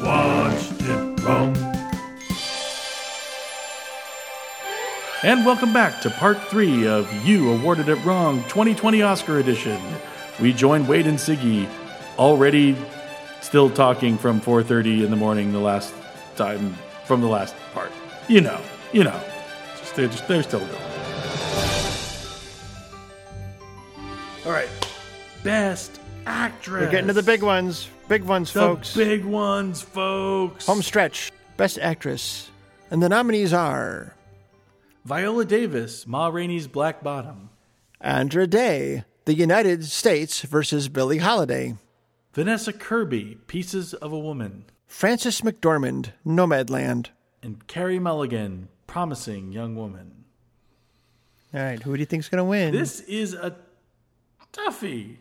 Watched it wrong. And welcome back to part three of You Awarded It Wrong 2020 Oscar Edition. We join Wade and Siggy, already still talking from 4.30 in the morning the last time from the last part. You know, you know. Just, they're, just, they're still going. All right. Best actress. We're getting to the big ones. Big ones, The folks. big ones, folks. Home stretch. Best actress. And the nominees are Viola Davis, Ma Rainey's Black Bottom. Andra Day, The United States versus Billie Holiday. Vanessa Kirby, Pieces of a Woman. Frances McDormand, Nomadland. And Carey Mulligan, Promising Young Woman. All right, who do you think's going to win? This is a toughie.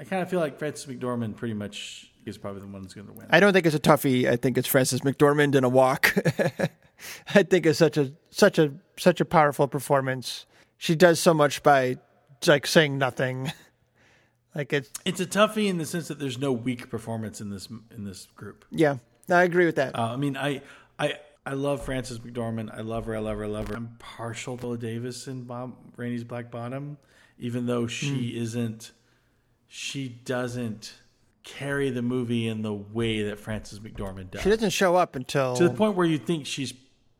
I kind of feel like Frances McDormand pretty much is probably the one that's going to win. I don't think it's a toughie. I think it's Frances McDormand in a walk. I think it's such a such a such a powerful performance. She does so much by like saying nothing. Like it's it's a toughie in the sense that there's no weak performance in this in this group. yeah. No, I agree with that. Uh, I mean, I, I, I love Frances McDormand. I love her. I love her. I love her. I'm partial to Davis in Bob Rainey's Black Bottom, even though she Hmm. isn't. She doesn't carry the movie in the way that Frances McDormand does. she doesn't show up until to the point where you think she's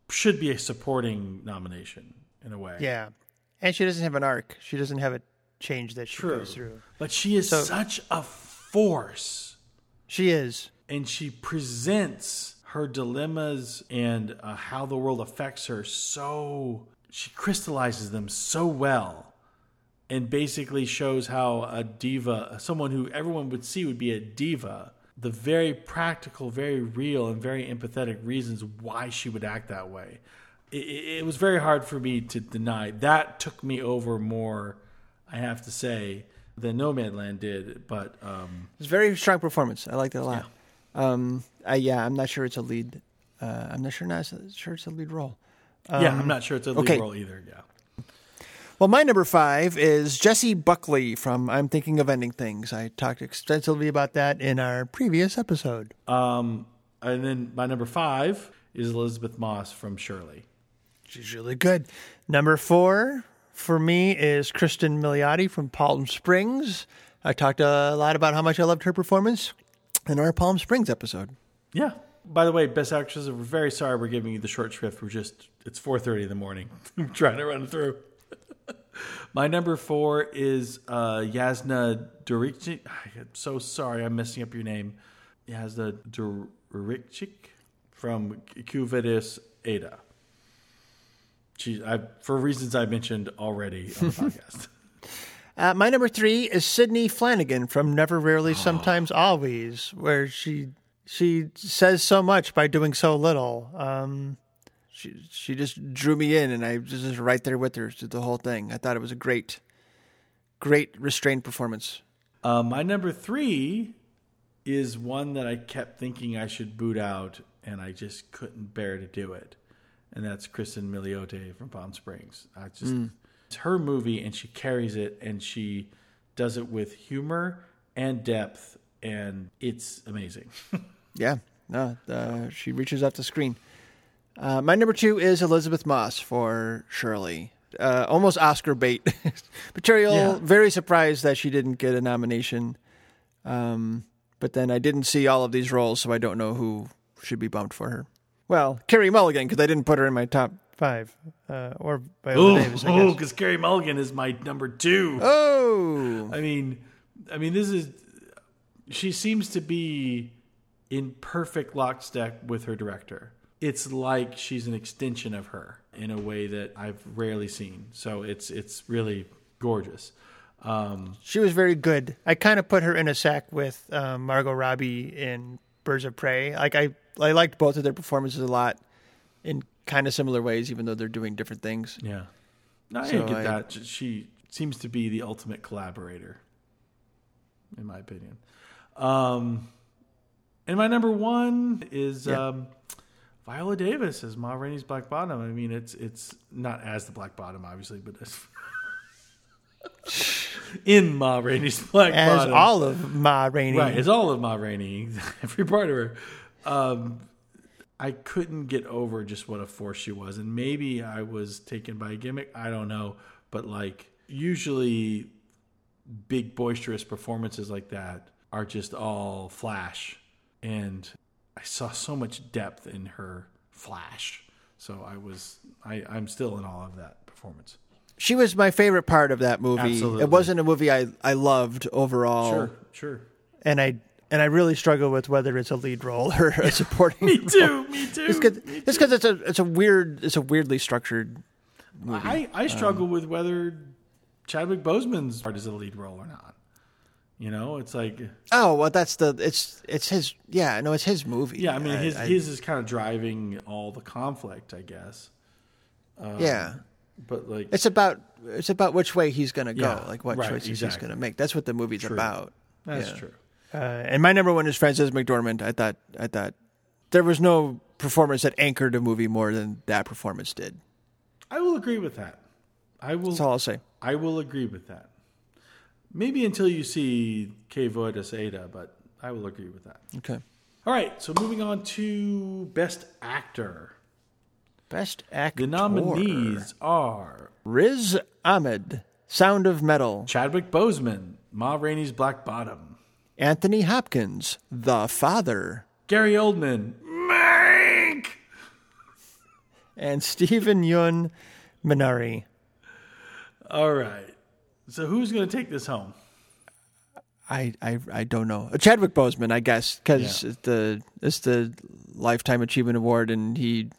should be a supporting nomination in a way. Yeah. And she doesn't have an arc. She doesn't have a change that she True. goes through. But she is So- such a force. She is. and she presents her dilemmas and uh, how the world affects her so she crystallizes them so well and basically shows how a diva someone who everyone would see would be a diva the very practical very real and very empathetic reasons why she would act that way it, it was very hard for me to deny that took me over more i have to say than nomadland did but um, It's a very strong performance. I liked it a lot. Um, I, yeah, I'm not sure it's a lead. Uh, I'm not sure not sure it's a lead role. yeah i'm not sure it's a lead Um, okay. role either yeah Well, my number five is Jessie Buckley from I'm Thinking of Ending Things. I talked extensively about that in our previous episode. Um, and then my number five is Elisabeth Moss from Shirley. She's really good. Number four for me is Cristin Milioti from Palm Springs. I talked a lot about how much I loved her performance in our Palm Springs episode. Yeah. By the way, Best actresses, we're very sorry we're giving you the short shrift. We're just, it's 4.30 in the morning. I'm trying to run through. my number four is uh, Jasna Đuričić. I'm so sorry I'm messing up your name. Jasna Đuričić from Cuvidis Ada. She, I, for reasons I mentioned already on the podcast. Uh, my number three is Sidney Flanigan from Never, Rarely, Sometimes, Always, where she she says so much by doing so little. Um, she she just drew me in, and I was just right there with her through the whole thing. I thought it was a great, great restrained performance. Uh, my number three is one that I kept thinking I should boot out, and I just couldn't bear to do it. And that's Cristin Milioti from Palm Springs. I just it's her movie, and she carries it, and she does it with humor and depth, and it's amazing. Yeah, no, uh, she reaches off the screen. Uh, my number two is Elisabeth Moss for Shirley. Uh, almost Oscar bait material. Yeah. Very surprised that she didn't get a nomination. Um, but then I didn't see all of these roles, so I don't know who should be bumped for her. Well, Carey Mulligan, because I didn't put her in my top five, uh, or Viola oh, Davis. Guess. because Carey Mulligan is my number two. Oh, I mean, I mean, this is. She seems to be in perfect lockstep with her director. It's like she's an extension of her in a way that I've rarely seen. So it's it's really gorgeous. Um, she was very good. I kind of put her in a sack with um, Margot Robbie in Birds of Prey. Like I, I liked both of their performances a lot in kind of similar ways, even though they're doing different things. yeah, no, I So get I- that. She seems to be the ultimate collaborator, in my opinion. Um, and my number one is Yeah. Um, Viola Davis as Ma Rainey's Black Bottom. I mean, it's it's not as the Black Bottom, obviously, but it's in Ma Rainey's Black As Bottom. all of Ma Rainey. Right, it's all of Ma Rainey, every part of her. I couldn't get over just what a force she was, and maybe I was taken by a gimmick. I don't know, but like usually, big boisterous performances like that are just all flash, and I saw so much depth in her flash. So I was, I, I'm still in awe of that performance. She was my favorite part of that movie. Absolutely. It wasn't a movie I, I loved overall. Sure, sure. And I and I really struggle with whether it's a lead role or a supporting Me too. Me too. It's because it's a it's a weird it's a weirdly structured movie. I, I struggle um, with whether Chadwick Boseman's part is a lead role or not. You know, it's like Oh, well that's the it's it's his yeah, no, it's his movie. yeah. I mean, his I- his is kind of driving all the conflict, I guess. yeah. But like, It's about it's about which way he's gonna go, Yeah, like what right, choices he's gonna make. That's what the movie's about. that's yeah. true. Uh, and my number one is Frances McDormand. I thought I thought there was no performance that anchored a movie more than that performance did. I will agree with that. I will. That's all I'll say. I will agree with that. Maybe until you see Quo Vadis, Aida, but I will agree with that. Okay. All right, so moving on to Best Actor. Best actor. The nominees are Riz Ahmed, Sound of Metal. Chadwick Boseman, Ma Rainey's Black Bottom, Anthony Hopkins, The Father. Gary Oldman, Mank. And Steven Yeun Minari. All right. So who's going to take this home? I, I I don't know. Chadwick Boseman, I guess, because Yeah. it's the it's the Lifetime Achievement Award, and he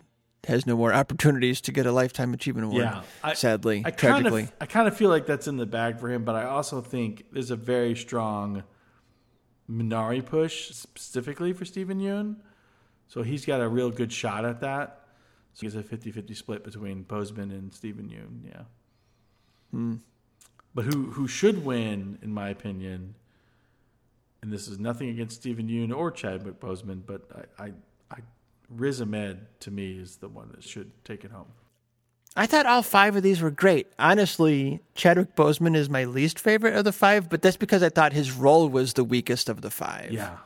has no more opportunities to get a Lifetime Achievement Award. Yeah, I- sadly, I kind tragically. of I kind of feel like that's in the bag for him, but I also think there's a very strong Minari push specifically for Steven Yeun. So he's got a real good shot at that. So he's a 50-50 split between Boseman and Steven Yeun, yeah. Hmm. But who who should win, in my opinion, and this is nothing against Steven Yeun or Chadwick Boseman, but I, I, I Riz Ahmed to me is the one that should take it home. I thought all five of these were great. Honestly, Chadwick Boseman is my least favorite of the five, but that's because I thought his role was the weakest of the five. Yeah.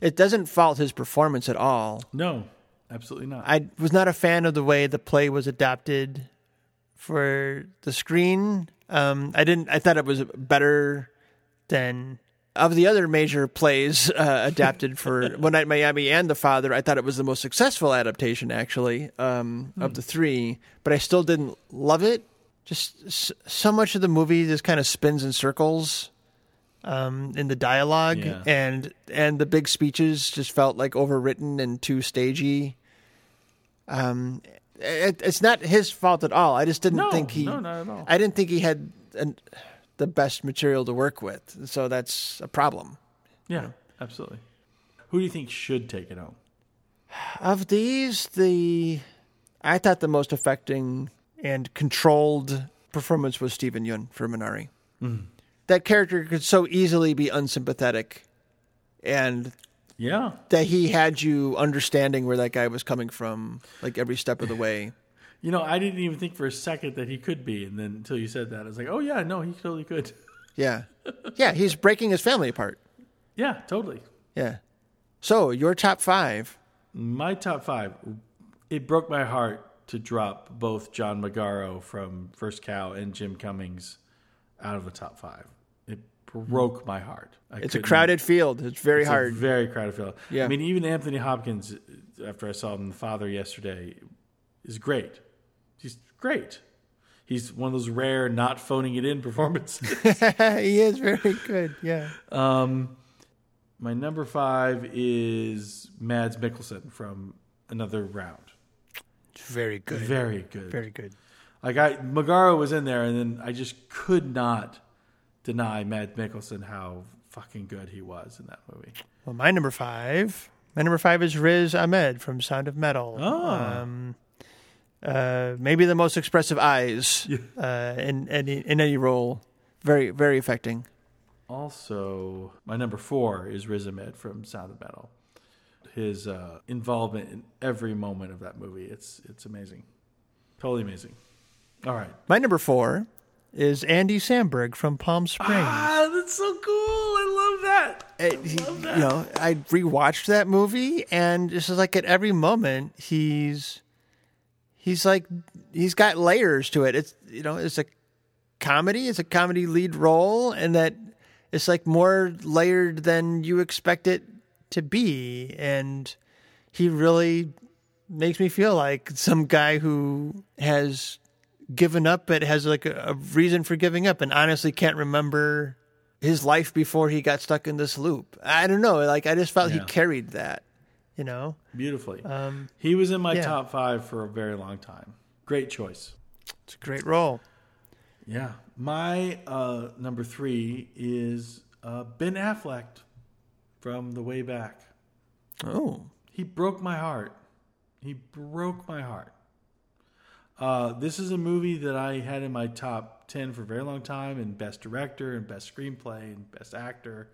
It doesn't fault his performance at all. No, absolutely not. I was not a fan of the way the play was adapted for the screen. Um, I didn't. I thought it was better than of the other major plays uh, adapted for One Night Miami and The Father. I thought it was the most successful adaptation, actually, um, of the three. But I still didn't love it. Just so much of the movie just kind of spins in circles um, in the dialogue, Yeah. and and the big speeches just felt like overwritten and too stagey. Um, it, it's not his fault at all. I just didn't No, think he. no, not at all. I didn't think he had an, the best material to work with, so that's a problem. Yeah, absolutely. Who do you think should take it home? Of these, the I thought the most affecting and controlled performance was Steven Yeun for Minari. Mm. That character could so easily be unsympathetic, and Yeah, that he had you understanding where that guy was coming from, like every step of the way. you know, I didn't even think for a second that he could be, and then until you said that, I was like, oh yeah, no, he totally could. Yeah, yeah, he's breaking his family apart. yeah, totally. Yeah. So your top five. My top five. It broke my heart to drop both John Magaro from First Cow and Jim Cummings out of the top five. Broke my heart. I It's a crowded field. It's very It's a hard. very crowded field. Yeah. I mean, even Anthony Hopkins, after I saw him, the father yesterday, is great. He's great. He's one of those rare not phoning it in performances. he is very good. Yeah. um, my number five is Mads Mikkelsen from Another Round. Very good. Very good. Very good. Like I, Magaro was in there, and then I just could not deny Mads Mikkelsen how fucking good he was in that movie. Well, my number five. My number five is Riz Ahmed from Sound of Metal. Oh. Um, uh, maybe the most expressive eyes uh, in any in any role. Very very affecting. Also, my number four is Riz Ahmed from Sound of Metal. His uh, involvement in every moment of that movie, it's it's amazing. Totally amazing. All right. My number four is Andy Samberg from Palm Springs. Ah, that's so cool. I love that. it, he, you know, I rewatched that movie, and just like at every moment, he's he's like he's got layers to it. It's you know, it's a comedy. It's a comedy lead role, and that it's like more layered than you expect it to be. And he really makes me feel like some guy who has given up, but has like a, a reason for giving up, and honestly can't remember his life before he got stuck in this loop. I don't know. Like I just felt Yeah. he carried that. You know. Beautifully. Um, he was in my yeah. top five for a very long time. Great choice. it's a great role. Yeah. My uh, number three is uh, Ben Affleck from The Way Back. Oh, He broke my heart. He broke my heart. Uh, this is a movie that I had in my top 10 for a very long time and Best Director and Best Screenplay and Best Actor.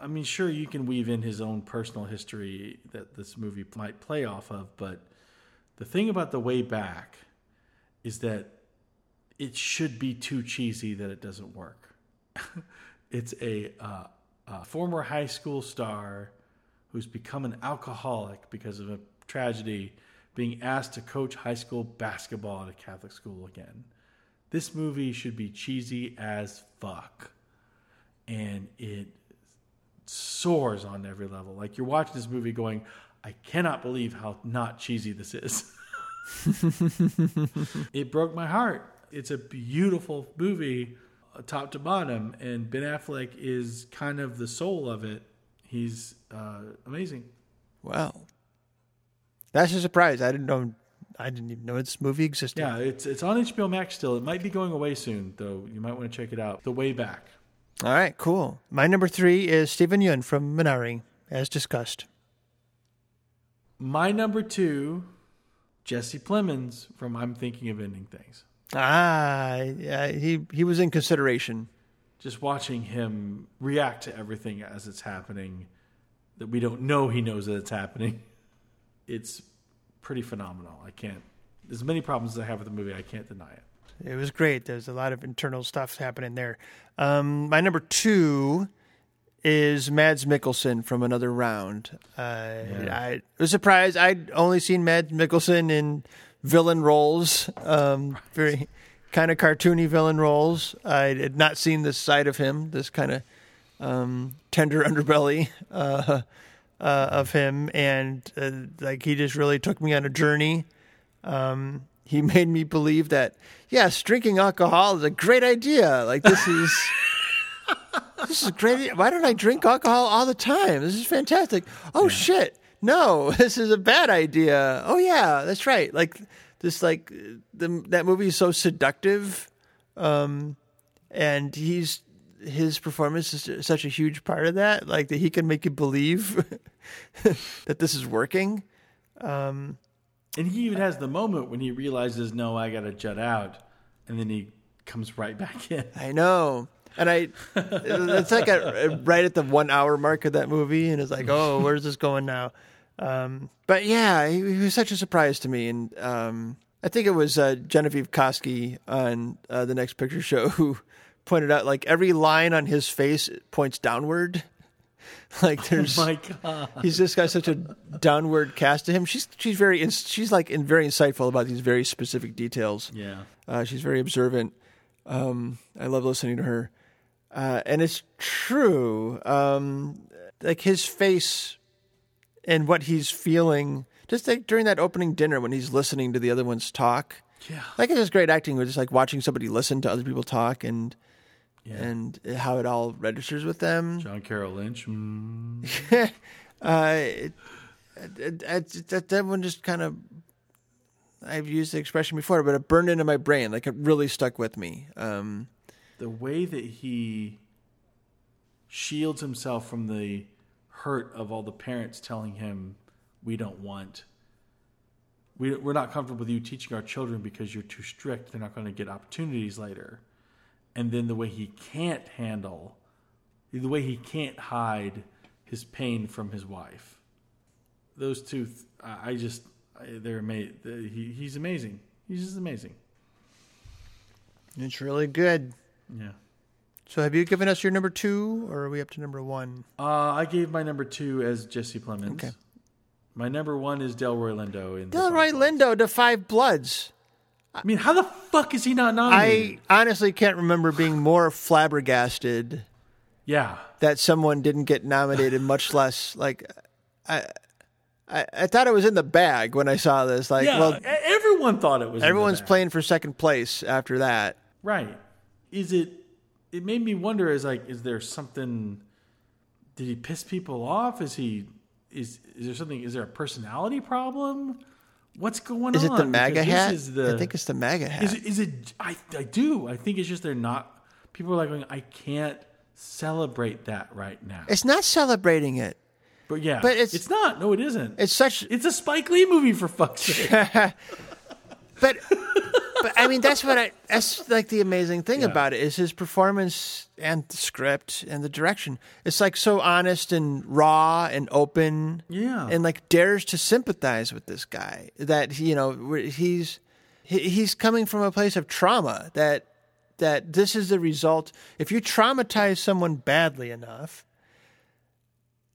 I mean, sure, you can weave in his own personal history that this movie might play off of, but the thing about The Way Back is that it should be too cheesy that it doesn't work. it's a, uh, a former high school star who's become an alcoholic because of a tragedy being asked to coach high school basketball at a Catholic school again. This movie should be cheesy as fuck. And it soars on every level. Like you're watching this movie going, I cannot believe how not cheesy this is. it broke my heart. It's a beautiful movie, uh, top to bottom, and Ben Affleck is kind of the soul of it. He's uh, amazing. wow. That's a surprise. I didn't know. I didn't even know this movie existed. Yeah, it's it's on HBO Max still. It might be going away soon, though. You might want to check it out. The Way Back. All right, cool. My number three is Steven Yeun from Minari, as discussed. My number two, Jesse Plemons from I'm Thinking of Ending Things. Ah, yeah, he he was in consideration. Just watching him react to everything as it's happening, that we don't know he knows that it's happening. It's pretty phenomenal. I can't. As many problems as I have with the movie, I can't deny it. It was great. There's a lot of internal stuff happening there. Um, my number two is Mads Mikkelsen from Another Round. Uh, I was surprised. I'd only seen Mads Mikkelsen in villain roles, um, very kind of cartoony villain roles. I had not seen this side of him, this kind of um, tender underbelly uh, uh, of him, and uh, like he just really took me on a journey. Um, he made me believe that yes, drinking alcohol is a great idea. Like this is this is a great. Why don't I drink alcohol all the time? This is fantastic. Oh shit, no, this is a bad idea. Oh yeah, that's right. Like this, like the that movie is so seductive, um, and he's his performance is such a huge part of that. Like that he can make you believe that this is working. Um, and he even has the moment when he realizes, no, I got to jut out. And then he comes right back in. I know. And I, it's like at, right at the one hour mark of that movie, and it's like, oh, where's this going now? Um, but yeah, he, he was such a surprise to me, and um, I think it was uh, Genevieve Koski on uh, the Next Picture Show who pointed out like every line on his face points downward. like there's, My God. he's just got such a downward cast to him. She's she's very she's like in, very insightful about these very specific details. Yeah. Uh, she's very observant. Um, I love listening to her. Uh, and it's true. Um, like his face and what he's feeling, just like during that opening dinner when he's listening to the other ones talk. Yeah. Like it's just great acting. We're just like watching somebody listen to other people talk and Yeah. and how it all registers with them. John Carroll Lynch. mm. Uh, it, it, it, that, that one just kind of, I've used the expression before, but it burned into my brain. Like it really stuck with me. Um, the way that he shields himself from the hurt of all the parents telling him we don't want we, we're not comfortable with you teaching our children because you're too strict they're not going to get opportunities later and then the way he can't handle the way he can't hide his pain from his wife those two th- i I just they're amazing he, he's amazing he's just amazing it's really good. yeah So have you given us your number two, or are we up to number one? Uh, I gave my number two as Jesse Plemons. Okay. My number one is Delroy Lindo. In The Delroy Lindo Da Five Bloods. I mean, how the fuck is he not nominated? I honestly can't remember being more flabbergasted yeah. that someone didn't get nominated, much less like I, I, I thought it was in the bag when I saw this. Like, Yeah. well, everyone thought it was. in the everyone's playing for second place after that. Right. Is it? It made me wonder. Is like, is there something? Did he piss people off? Is he? Is is there something? Is there a personality problem? What's going Is on? Is it the MAGA hat? Is the, I think it's the MAGA hat. Is it, is it? I I do. I think it's just they're not. People are like going. I can't celebrate that right now. it's not celebrating it. But yeah, but it's- it's not. No, it isn't. It's such It's a Spike Lee movie for fuck's sake. but but I mean that's what I that's like the amazing thing about it is his performance and the script and the direction. It's like so honest and raw and open. Yeah. And like dares to sympathize with this guy that you know he's he, he's coming from a place of trauma that that this is the result if you traumatize someone badly enough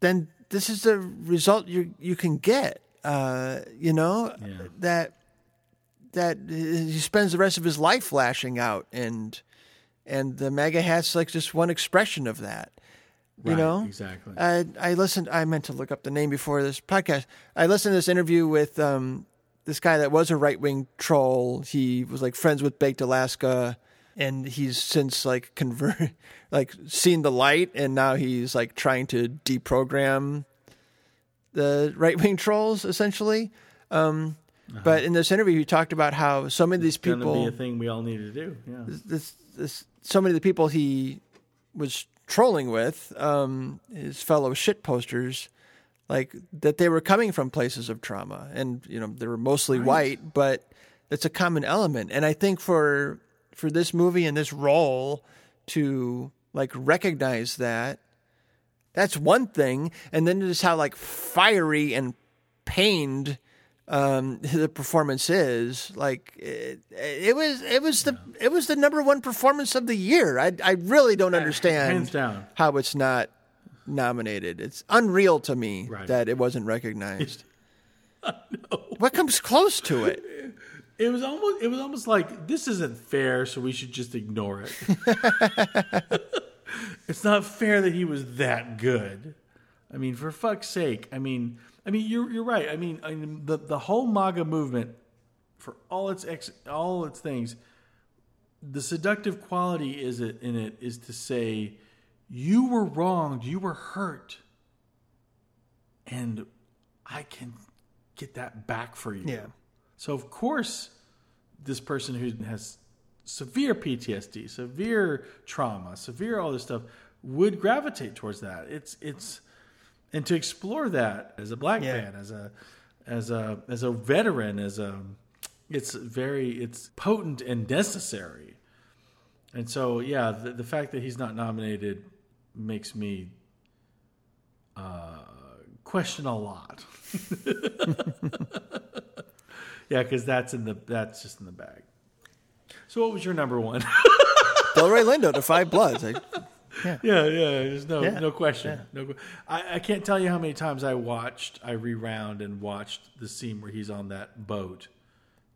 then this is the result you you can get uh you know Yeah. that that he spends the rest of his life lashing out and and the MAGA hat's like just one expression of that you Right, know? exactly. I, I listened i meant to look up the name before this podcast. I listened to this interview with um, this guy that was a right-wing troll. He was like friends with baked alaska and he's since like convert like seen the light and now he's like trying to deprogram the right-wing trolls essentially. Um, but in this interview he talked about how so many of these Going people to be a thing we all need to do. Yeah. this, this, so many of the people he was trolling with, um, his fellow shit posters, like that they were coming from places of trauma, and you know they were mostly white, but that's a common element. And I think for for this movie and this role to like recognize that, that's one thing, and then just how like fiery and pained um the performance is like it, it was it was the it was the number one performance of the year i i really don't understand how it's not nominated it's unreal to me Right. that it wasn't recognized what comes close to it It was almost it was almost like this isn't fair, so we should just ignore it. it's not fair that he was that good. I mean, for fuck's sake. I mean, I mean, you're you're right. I mean, I mean the the whole MAGA movement, for all its ex, all its things, the seductive quality is it in it is to say, you were wronged, you were hurt, and I can get that back for you. Yeah. So of course, this person who has severe PTSD, severe trauma, severe all this stuff would gravitate towards that. It's it's and to explore that as a black Yeah. man, as a as a as a veteran, as a it's very it's potent and necessary. And so yeah, the, the fact that he's not nominated makes me uh, question a lot. yeah, because that's in the that's just in the bag. So what was your number one? delroy lindo da five bloods I, yeah, yeah. There's no Yeah, no question. No, I, I can't tell you how many times I watched, I rewound and watched the scene where he's on that boat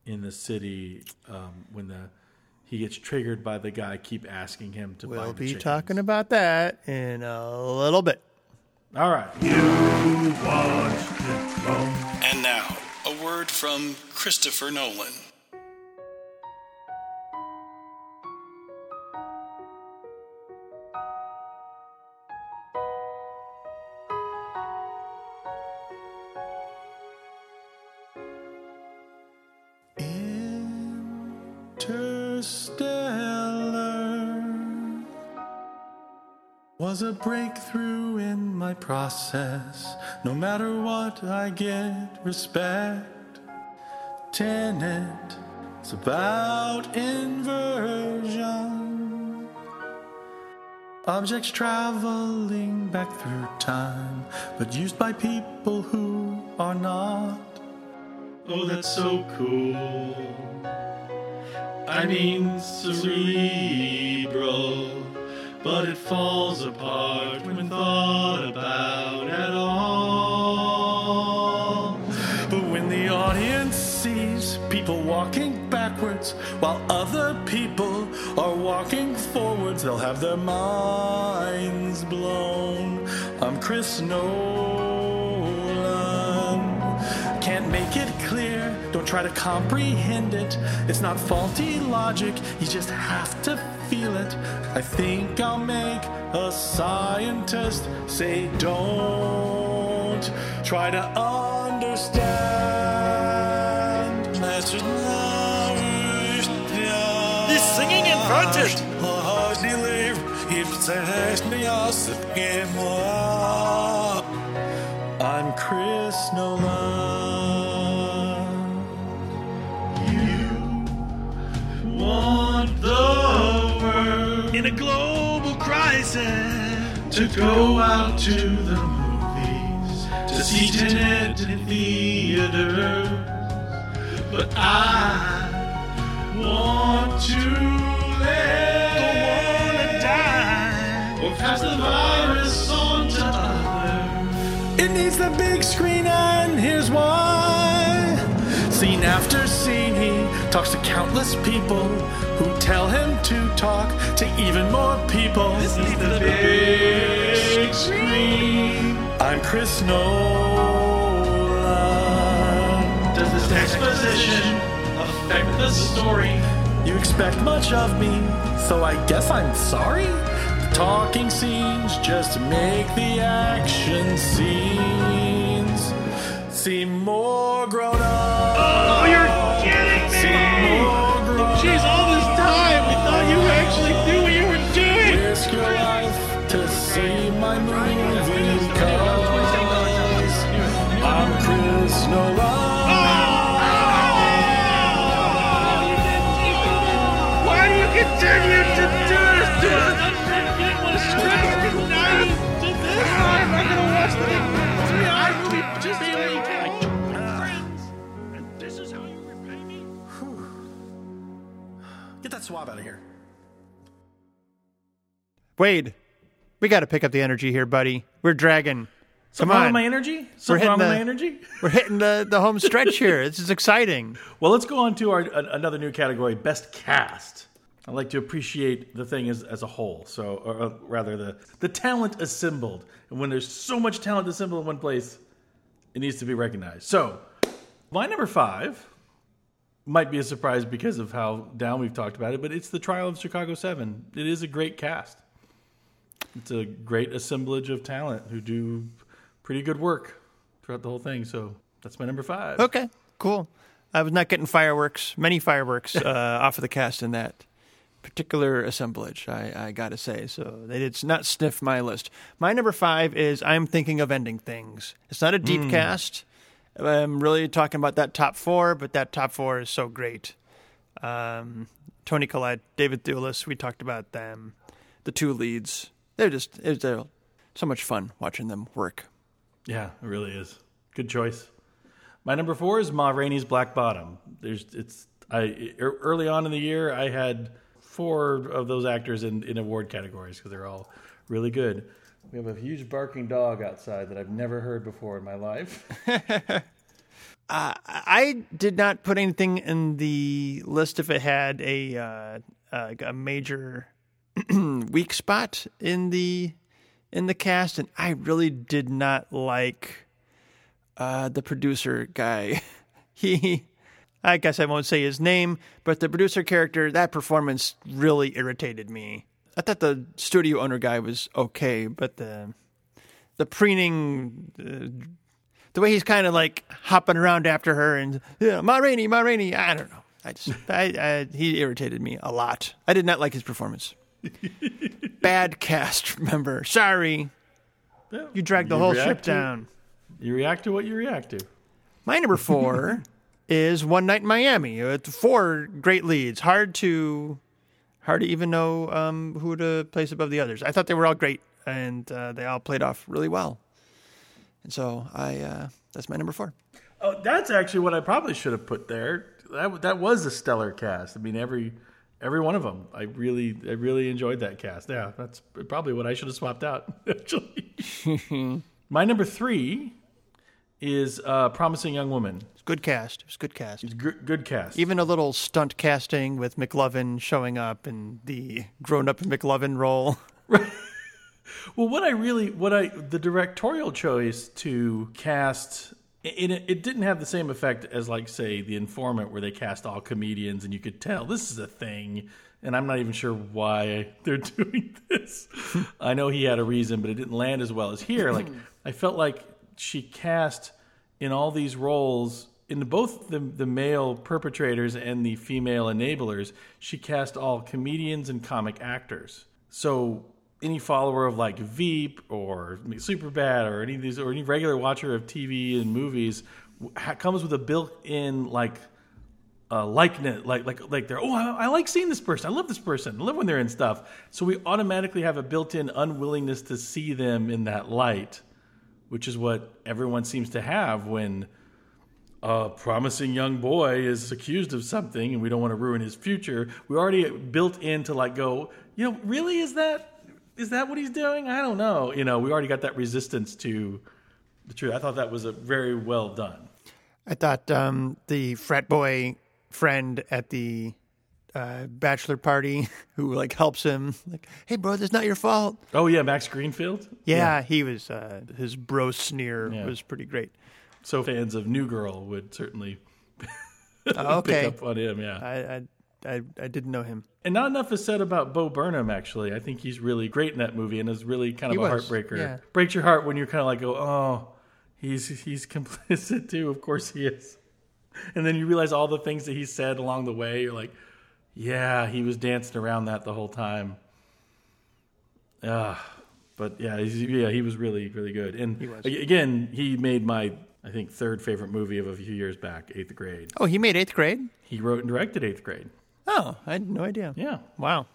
in the city um, when the he gets triggered by the guy keep asking him to buy we'll the be chickens. talking about that in a little bit All right. And now, a word from Christopher Nolan. Was a breakthrough in my process. No matter what, I get respect. Tenet it's about inversion. Objects traveling back through time, but used by people who are not. Oh, that's so cool. I mean cerebral, but it falls apart when thought about at all. But when the audience sees people walking backwards while other people are walking forwards, they'll have their minds blown. I'm Chris Nolan. Can't make it clear, don't try to comprehend it. It's not faulty logic, you just have to feel it. I think I'll make a scientist say, don't try to understand. He's singing inverted. I'm Chris Nolan. To go out to the movies to see Tenet in theaters, but I want to live. Don't wanna die. or pass the virus on to others. It needs the big screen, and here's why. Scene after talks to countless people who tell him to talk to even more people. This is the big screen. I'm Chris Nolan. Does this exposition affect the story? You expect much of me, so I guess I'm sorry? The talking scenes just make the action scenes seem more grown up. You're kidding me. Seem more grown Jeez, all this time we thought you actually knew what you were doing. Risk your life to see my movie cause I'm Chris Nolan. Ah! Why do you continue to do Get that swab out of here. Wade, we got to pick up the energy here, buddy. We're dragging. Come Something wrong on. with my energy? Something hitting wrong with my energy? We're hitting the, the home stretch here. This is exciting. Well, let's go on to our a- another new category, best cast. I like to appreciate the thing as, as a whole, so or, uh, rather the the talent assembled. And when there's so much talent assembled in one place, it needs to be recognized. So, my number five might be a surprise because of how down we've talked about it, but it's the Trial of Chicago Seven. It is a great cast. It's a great assemblage of talent who do pretty good work throughout the whole thing. So that's my number five. Okay, cool. I was not getting fireworks, many fireworks uh, off of the cast in that particular assemblage, I, I got to say. So they did not sniff my list. My number five is I'm Thinking of Ending Things. It's not a deep cast. I'm really talking about that top four, but that top four is so great. Um, Toni Collette, David Thewlis, we talked about them. The two leads. They're just, it's so much fun watching them work. Yeah, it really is. Good choice. My number four is Ma Rainey's Black Bottom. There's it's I e- early on in the year I had four of those actors in, in award categories because they're all really good. We have a huge barking dog outside that I've never heard before in my life. I did not put anything in the list if it had a uh, uh, a major weak spot in the in the cast, and I really did not like uh, the producer guy. he, I guess I won't say his name, but the producer character that performance really irritated me. I thought the studio owner guy was okay, but the the preening. Uh, the way he's kind of like hopping around after her and yeah, Ma Rainey, Ma Rainey. I don't know. I just I, I, he irritated me a lot. I did not like his performance. Bad cast member. Sorry, you dragged the You whole ship to- down. You react to what you react to. My number four is One Night in Miami. It's four great leads. Hard to hard to even know um, who to place above the others. I thought they were all great and uh, they all played off really well. And so I uh, that's my number four. Oh, that's actually what I probably should have put there. That that was a stellar cast. I mean, every every one of them. I really, I really enjoyed that cast. Yeah, that's probably what I should have swapped out. Actually, my number three is uh, "Promising Young Woman." It's good cast. It was good cast. It's good, good cast. Even a little stunt casting with McLovin showing up in the grown-up McLovin role. Well, what I really, what I, the directorial choice to cast, it, it, it didn't have the same effect as, like, say, The Informant, where they cast all comedians and you could tell this is a thing. And I'm not even sure why they're doing this. I know he had a reason, but it didn't land as well as here. Like, I felt like she cast in all these roles in both the the male perpetrators and the female enablers, she cast all comedians and comic actors. So any follower of like Veep or Superbad or any of these or any regular watcher of TV and movies comes with a built-in like uh, likeness, like like like they're oh I, I like seeing this person, I love this person, I love when they're in stuff. So we automatically have a built-in unwillingness to see them in that light, which is what everyone seems to have when a promising young boy is accused of something and we don't want to ruin his future. We already built in to like go, you know, really is that is that what he's doing? I don't know. You know, we already got that resistance to the truth. I thought that was a very well done. I thought um, the frat boy friend at the uh, bachelor party who like helps him, like, "Hey, bro, that's not your fault." Oh yeah, Max Greenfield. Yeah, he was. Uh, his bro sneer Yeah. was pretty great. So fans of New Girl would certainly Oh, okay, pick up on him. Yeah. I, I I I didn't know him. And not enough is said about Bo Burnham. Actually, I think he's really great in that movie, and is really kind of He a was, heartbreaker. yeah. Breaks your heart when you're kind of like, oh, he's he's complicit too. Of course he is. And then you realize all the things that he said along the way. You're like, yeah, he was dancing around that the whole time. Ah, but yeah, he's, yeah, he was really really good. And was. again, he made my I think third favorite movie of a few years back, Eighth Grade. Oh, he made eighth grade. He wrote and directed Eighth Grade. Oh, I had no idea. Yeah, Wow,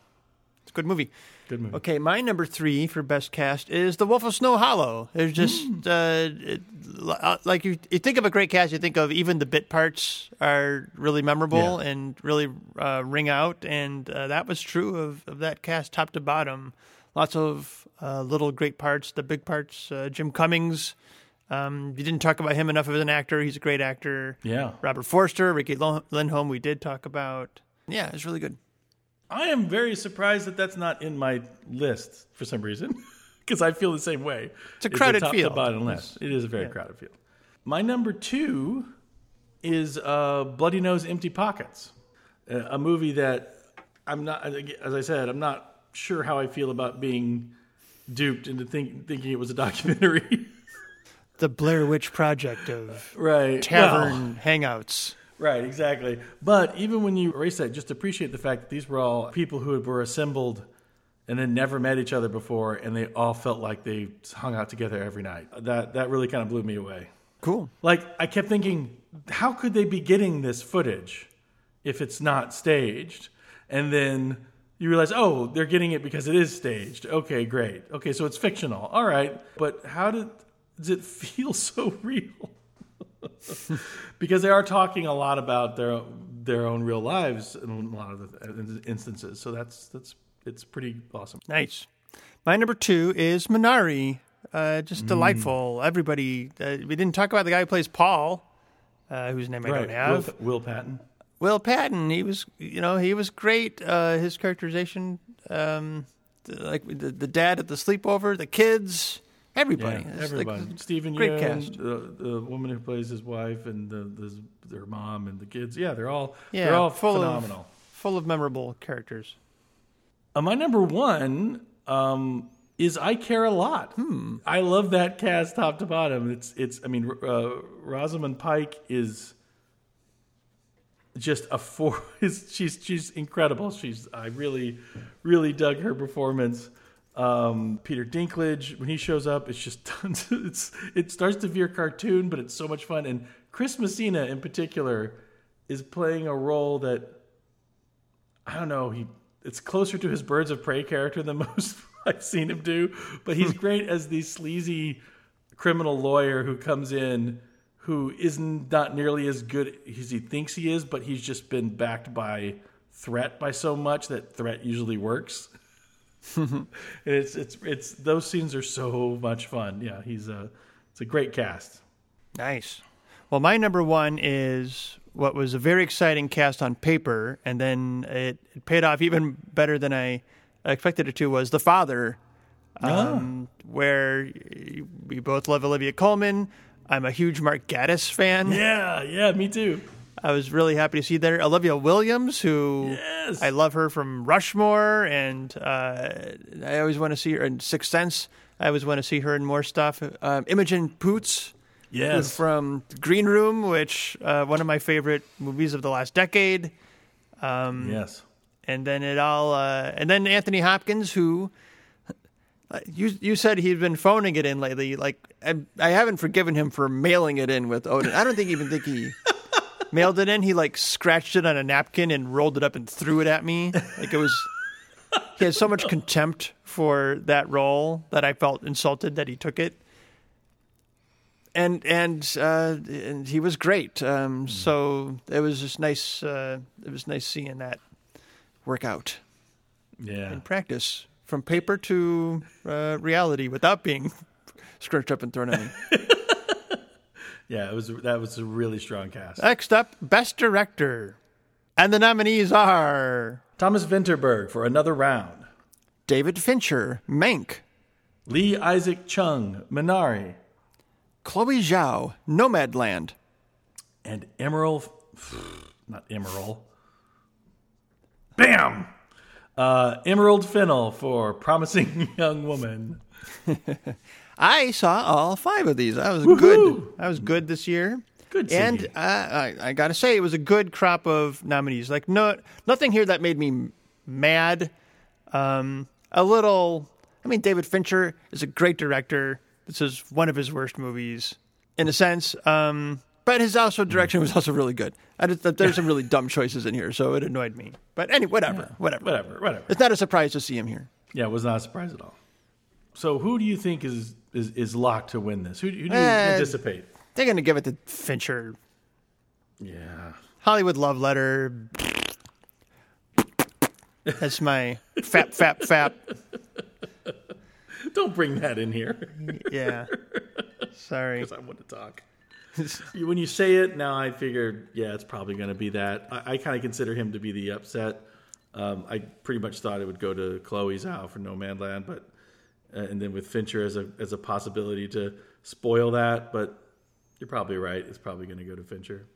it's a good movie. good movie. Okay, my number three for best cast is The Wolf of Snow Hollow. There's just uh, it, uh, like you, you think of a great cast, you think of even the bit parts are really memorable Yeah. and really uh, ring out, and uh, that was true of, of that cast top to bottom. Lots of uh, little great parts, the big parts. Uh, Jim Cummings. Um, you didn't talk about him enough as an actor. He's a great actor. Yeah. Robert Forster, Riki Lindhome. We did talk about. Yeah, it's really good. I am very surprised that that's not in my list for some reason, because I feel the same way. It's a crowded top field. To bottom list. It is a very crowded field. My number two is uh, Bloody Nose, Empty Pockets, a movie that I'm not. As I said, I'm not sure how I feel about being duped into think, thinking it was a documentary. The Blair Witch Project of right. tavern hangouts. Right, exactly. But even when you erase that, just appreciate the fact that these were all people who were assembled and then never met each other before, and they all felt like they hung out together every night. That that really kind of blew me away. Cool. Like I kept thinking, how could they be getting this footage if it's not staged? And then you realize, oh, they're getting it because it is staged. Okay, great. Okay, so it's fictional. All right, but how did does it feel so real? because they are talking a lot about their their own real lives in a lot of the instances. So that's that's it's pretty awesome. Nice. My number two is Minari. Uh, just delightful. Everybody. Uh, we didn't talk about the guy who plays Paul, uh, whose name I Right, don't have. Will, Will Patton. Will Patton. He was, you know, he was great. Uh, his characterization, um, the- like the, the dad at the sleepover, the kids, everybody. Yeah, It's like. Steven great Yeun, cast. The, the woman who plays his wife, and the, the their mom and the kids. Yeah, they're all Yeah, they're all full of- phenomenal. full of memorable characters. Uh, my number one um, is I care a lot. Hmm. I love that cast top to bottom. It's it's. I mean, uh, Rosamund Pike is just a four. She's she's incredible. She's I really really dug her performance. Um, Peter Dinklage when he shows up, it's just tons. It's it starts to veer cartoon, but it's so much fun. And Chris Messina in particular is playing a role that I don't know. He it's closer to his Birds of Prey character than most I've seen him do. But he's hmm. great as the sleazy criminal lawyer who comes in, who is not not nearly as good as he thinks he is, but he's just been backed by threat by so much that threat usually works. it's it's it's those scenes are so much fun. Yeah, he's a it's a great cast. Nice. Well, my number one is what was a very exciting cast on paper, and then it, paid off even better than I expected it to. Was the father, um, where we both love Olivia Colman. I'm a huge Mark Gatiss fan. Yeah, yeah, me too. I was really happy to see there Olivia Williams, who Yes. I love her from Rushmore, and uh, I always want to see her in Sixth Sense. I always want to see her in more stuff. Um, Imogen Poots, Yes, from Green Room, which uh, one of my favorite movies of the last decade. yes. And then it all, uh, and then Anthony Hopkins, who uh, you you said he'd been phoning it in lately. Like I, I haven't forgiven him for mailing it in with Odin. I don't think even think he mailed it in. He like scratched it on a napkin and rolled it up and threw it at me. Like it was. He had so much contempt for that role that I felt insulted that he took it. And and uh, and he was great. Um, So it was just nice. Uh, it was nice seeing that work out Yeah. in practice from paper to uh, reality without being scrunched up and thrown at me. Yeah, it was that was a really strong cast. Next up, Best Director. And the nominees are Thomas Vinterberg for another round. David Fincher, Mank, Lee Isaac Chung, Minari, Chloe Zhao, Nomadland, and Emerald not Emerald. Bam! Uh, Emerald Fennell for Promising Young Woman. I saw all five of these. I was good. I was good this year. Good and uh, I, I got to say, it was a good crop of nominees. Like no, nothing here that made me mad. Um, a little. I mean, David Fincher is a great director. This is one of his worst movies, in a sense. Um, but his also direction was also really good. I just, there's some really dumb choices in here, so it annoyed me. But anyway, whatever, whatever. Whatever, whatever. It's not a surprise to see him here. Yeah, it was not a surprise at all. So, who do you think is is, is locked to win this? Who, who do you Eh. anticipate? They're going to give it to Fincher. Yeah, Hollywood Love Letter. That's my fap, fap, fap. don't bring that in here Yeah. Sorry. because I want to talk. When you say it now, I figure, yeah, it's probably going to be that. I, I kind of consider him to be the upset. Um, I pretty much thought it would go to Chloe Zhao for Nomadland, but uh, and then with Fincher as a as a possibility to spoil that. But you're probably right; it's probably going to go to Fincher.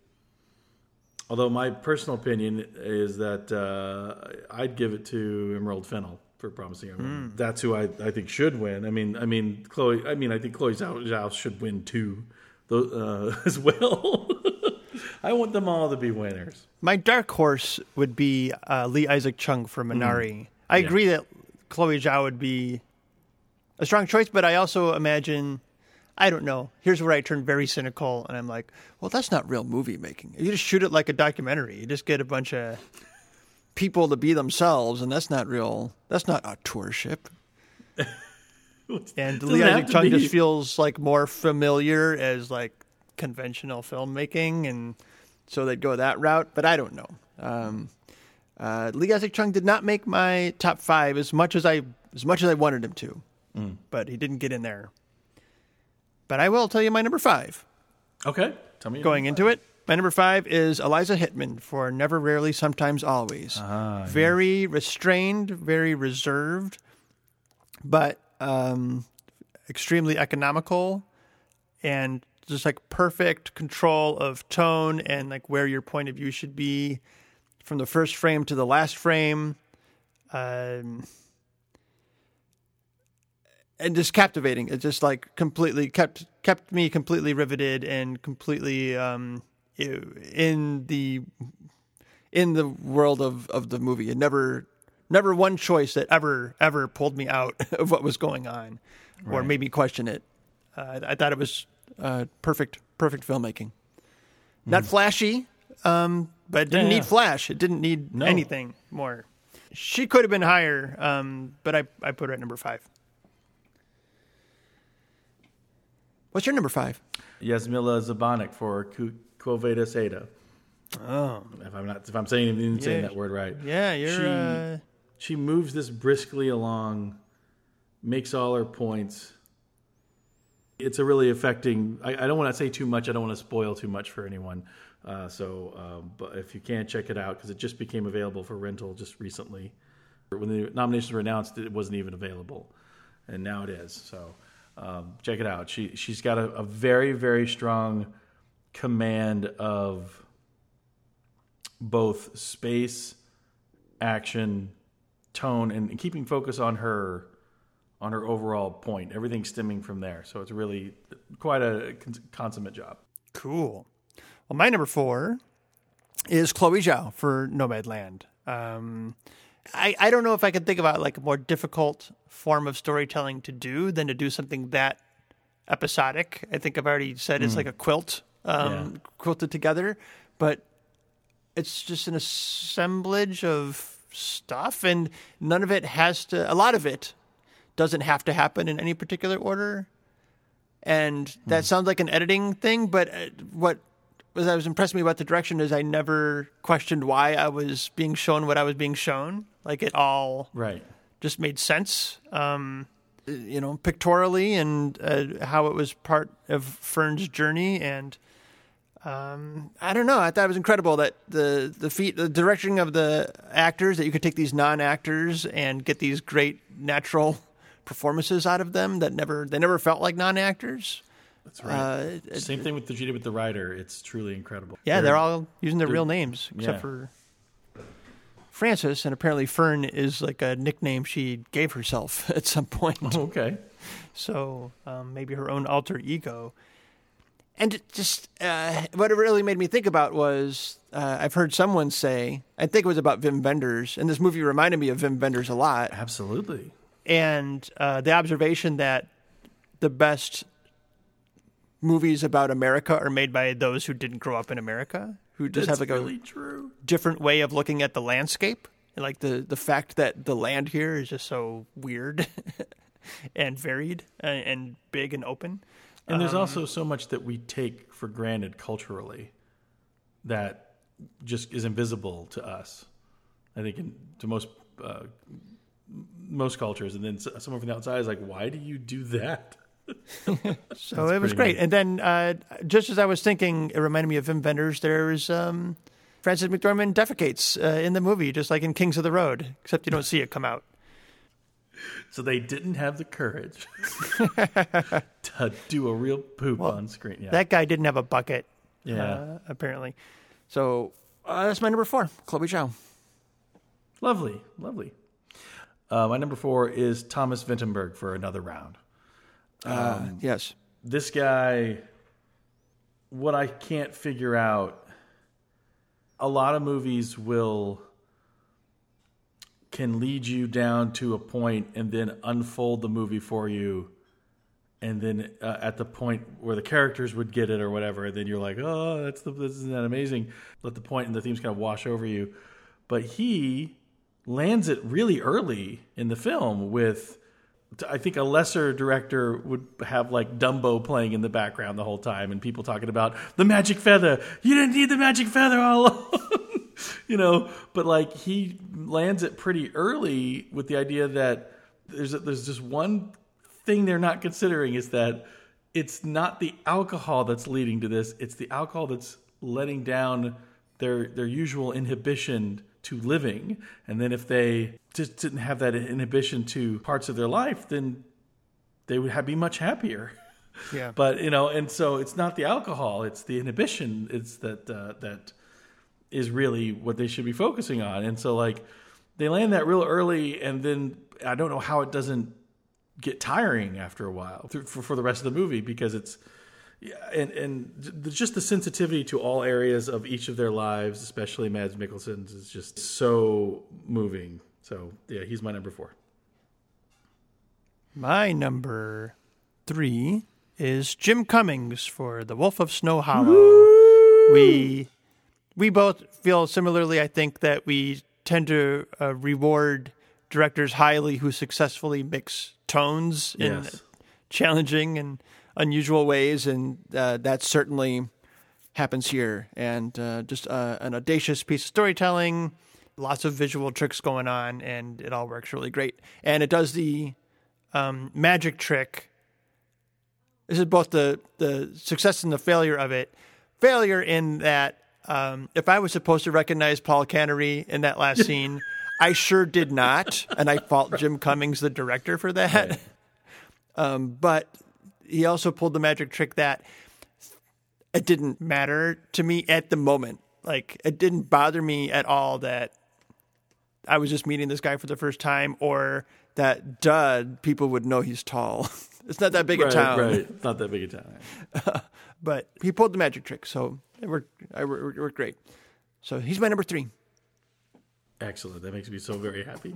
Although my personal opinion is that uh, I'd give it to Emerald Fennell for Promising Young Woman. That's who I, I think should win. I mean, I mean Chloe. I mean, I think Chloe Zhao, Zhao should win too, uh, as well. I want them all to be winners. My dark horse would be uh, Lee Isaac Chung for Minari. I Yeah. agree that Chloe Zhao would be a strong choice, but I also imagine, I don't know. Here's where I turn very cynical, and I'm like, well, that's not real movie making. You just shoot it like a documentary. You just get a bunch of people to be themselves, and that's not real. That's not auteurship. And Doesn't Lee Isaac Chung just feels like more familiar as like conventional filmmaking, and so they'd go that route. But I don't know. Um, uh, Lee Isaac Chung did not make my top five as much as I as much as I wanted him to, Mm. but he didn't get in there. But I will tell you my number five. Okay, tell me. Going into it, my number five is Eliza Hittman for Never, Rarely, Sometimes, Always. very restrained, very reserved, but um, extremely economical and just like perfect control of tone and like where your point of view should be from the first frame to the last frame. Um, and just captivating. It just like completely kept kept me completely riveted and completely um, in the in the world of, of the movie. It never never one choice that ever ever pulled me out of what was going on or made me question it. Uh, I thought it was uh, perfect perfect filmmaking. Not flashy, um, but it didn't Yeah, need yeah. flash. It didn't need No. anything more. She could have been higher, um, but I, I put her at number five. What's your number five? Jasmila Žbanić for Ku- Quo Vadis Aida. Oh, If I'm not, if I'm saying even saying that word right, yeah, you're. She- uh, she moves this briskly along, makes all her points. It's a really affecting. I, I don't want to say too much. I don't want to spoil too much for anyone. Uh, so, um, but if you can check it out because it just became available for rental just recently. When the nominations were announced, it wasn't even available, and now it is. So, um, check it out. She she's got a, a very very strong command of both space, action, tone, and keeping focus on her on her overall point. Everything stemming from there. So it's really quite a consummate job. Cool. Well, my number four is Chloe Zhao for Nomadland. Um, I, I don't know if I can think about like a more difficult form of storytelling to do than to do something that episodic. I think I've already said it's like a quilt, um, Yeah. quilted together, but it's just an assemblage of stuff, and none of it has to. A lot of it doesn't have to happen in any particular order and that sounds like an editing thing but uh, what was I was impressed me about the direction is I never questioned why I was being shown what I was being shown like it all Right. just made sense um you know pictorially and uh, how it was part of Fern's journey and um, I don't know. I thought it was incredible that the the feat, the direction of the actors that you could take these non actors and get these great natural performances out of them that never they never felt like non actors. That's right. Uh, it- Same thing with the Vegeta with the writer. It's truly incredible. yeah, they're all using their real names except yeah. for Frances, and apparently Fern is like a nickname she gave herself at some point. okay. so um, maybe her own alter ego. And just uh, what it really made me think about was uh, I've heard someone say I think it was about Wim Wenders, and this movie reminded me of Wim Wenders a lot. Absolutely. And uh, the observation that the best movies about America are made by those who didn't grow up in America, who just That's have like really a true. different way of looking at the landscape. Like the the fact that the land here is just so weird and varied and, and big and open. And there's Um, also so much that we take for granted culturally that just is invisible to us. I think in, to most uh, most cultures, and then someone from the outside is like, "Why do you do that?" So it was great. neat. And then uh, just as I was thinking, it reminded me of Wim Wenders. There's um, Frances McDormand defecates uh, in the movie, just like in Kings of the Road, except you don't see it come out. So they didn't have the courage to do a real poop on screen. Yeah, That guy didn't have a bucket, yeah, uh, apparently. So uh, that's my number four, Chloe Zhao. lovely, lovely. Uh, my number four is Thomas Vinterberg for another round. Um, yes. this guy what i can't figure out a lot of movies will can lead you down to a point and then unfold the movie for you and then uh, at the point where the characters would get it or whatever then you're like oh that's the this isn't that amazing let the point and the themes kind of wash over you but he lands it really early in the film with I think a lesser director would have like Dumbo playing in the background the whole time and people talking about the magic feather. You didn't need the magic feather all along. you know, but like he lands it pretty early with the idea that there's there's just one thing they're not considering is that it's not the alcohol that's leading to this, it's the alcohol that's letting down their their usual inhibition to living. And then if they just didn't have that inhibition to parts of their life, then they would have, be much happier. Yeah. But you know, and so it's not the alcohol; it's the inhibition. It's that uh, that is really what they should be focusing on. And so, like, they land that real early, and then I don't know how it doesn't get tiring after a while through, for, for the rest of the movie because it's yeah, and and just the sensitivity to all areas of each of their lives, especially Mads Mikkelsen's, is just so moving. So yeah, he's my number four. My number three is Jim Cummings for The Wolf of Snow Hollow. We we both feel similarly. I think that we tend to uh, reward directors highly who successfully mix tones in Yes. challenging and unusual ways, and uh, that's certainly happens here, and uh, just uh, an audacious piece of storytelling, lots of visual tricks going on, and it all works really great. And it does the um, magic trick. This is both the the success and the failure of it. Failure in that um, if I was supposed to recognize Paul Cannery in that last scene, I sure did not, and I fault Jim Cummings, the director, for that. Right. Um, but he also pulled the magic trick that it didn't matter to me at the moment. Like it didn't bother me at all that I was just meeting this guy for the first time, or that dud people would know he's tall. it's not that big right, a town, right. It's not that big a town. but he pulled the magic trick, so it worked. It worked, great. So he's my number three. Excellent. That makes me so very happy.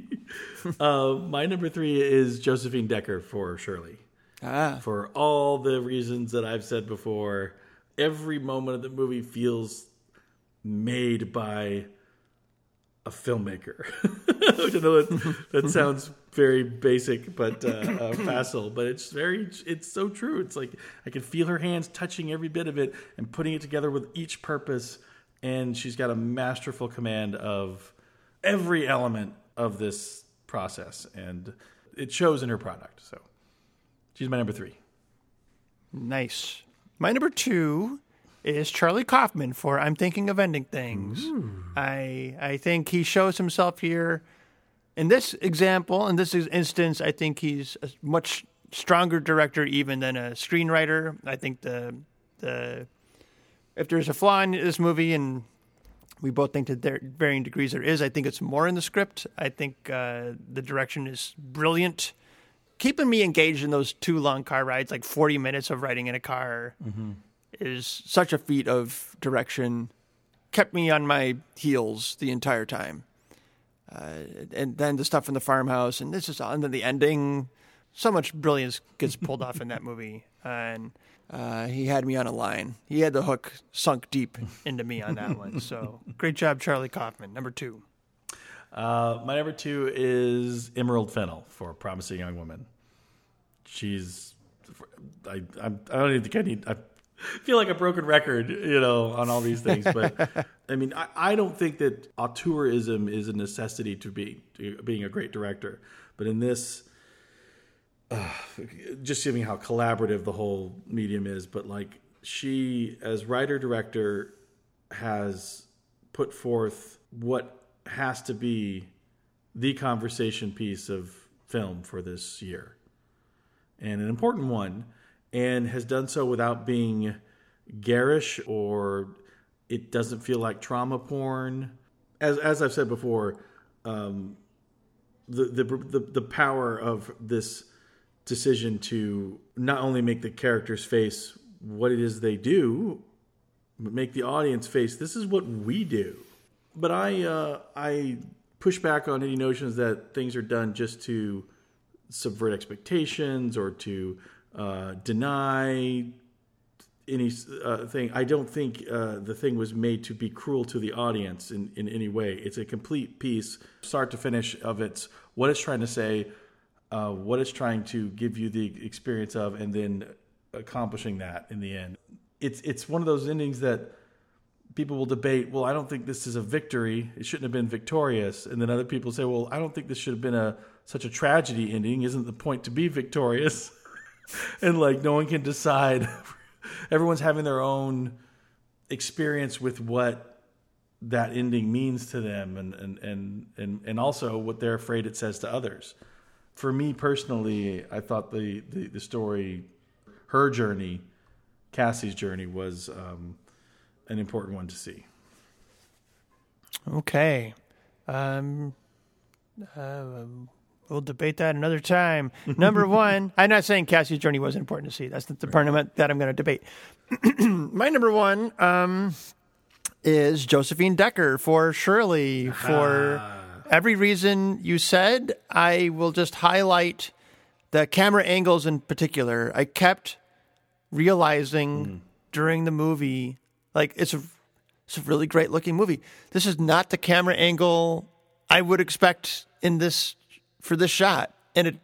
uh, my number three is Josephine Decker for Shirley. Ah, For all the reasons that I've said before, every moment of the movie feels made by a filmmaker. Which I know that, that sounds very basic, but uh, uh, facile. But it's very, it's so true. It's like I can feel her hands touching every bit of it and putting it together with each purpose. And she's got a masterful command of every element of this process, and it shows in her product. So she's my number three. nice. My number two is Charlie Kaufman for I'm Thinking of Ending Things. I I think he shows himself here. In this example, in this instance, I think he's a much stronger director even than a screenwriter. I think the the if there's a flaw in this movie, and we both think that there varying degrees there is, I think it's more in the script. I think uh, the direction is brilliant. Keeping me engaged in those two long car rides, like 40 minutes of riding in a car, is such a feat of direction. Kept me on my heels the entire time. Uh, and then the stuff in the farmhouse, and this is and then the ending. So much brilliance gets pulled off in that movie, and uh, he had me on a line. He had the hook sunk deep into me on that one. So great job, Charlie Kaufman. Number two. Uh, my number two is Emerald Fennell for Promising Young Woman. She's, I, I'm, I don't even think I need. I feel like a broken record, you know, on all these things. But I mean, I, I don't think that auteurism is a necessity to be to being a great director. But in this, uh, just giving how collaborative the whole medium is, but like she, as writer director, has put forth what has to be the conversation piece of film for this year and an important one and has done so without being garish or it doesn't feel like trauma porn. As as I've said before um, the, the the the power of this decision to not only make the characters face what it is they do but make the audience face this is what we do. But I uh, I push back on any notions that things are done just to subvert expectations or to uh, deny any uh, thing. I don't think uh, the thing was made to be cruel to the audience in, in any way. It's a complete piece, start to finish, of its what it's trying to say, uh, what it's trying to give you the experience of, and then accomplishing that in the end. It's it's one of those endings that people will debate, well, I don't think this is a victory. It shouldn't have been victorious. And then other people say, well, I don't think this should have been a such a tragedy ending. Isn't the point to be victorious? and like no one can decide. Everyone's having their own experience with what that ending means to them and and and and, and also what they're afraid it says to others. For me personally, I thought the, the, the story, her journey, Cassie's journey was um, an important one to see. Okay. Um, uh, we'll debate that another time. Number one, I'm not saying Cassie's journey wasn't important to see. That's not the part that I'm going to debate. My number one um, is Josephine Decker for Shirley. For every reason you said, I will just highlight the camera angles in particular. I kept realizing during the movie, like it's a it's a really great looking movie. This is not the camera angle I would expect in this for this shot, and it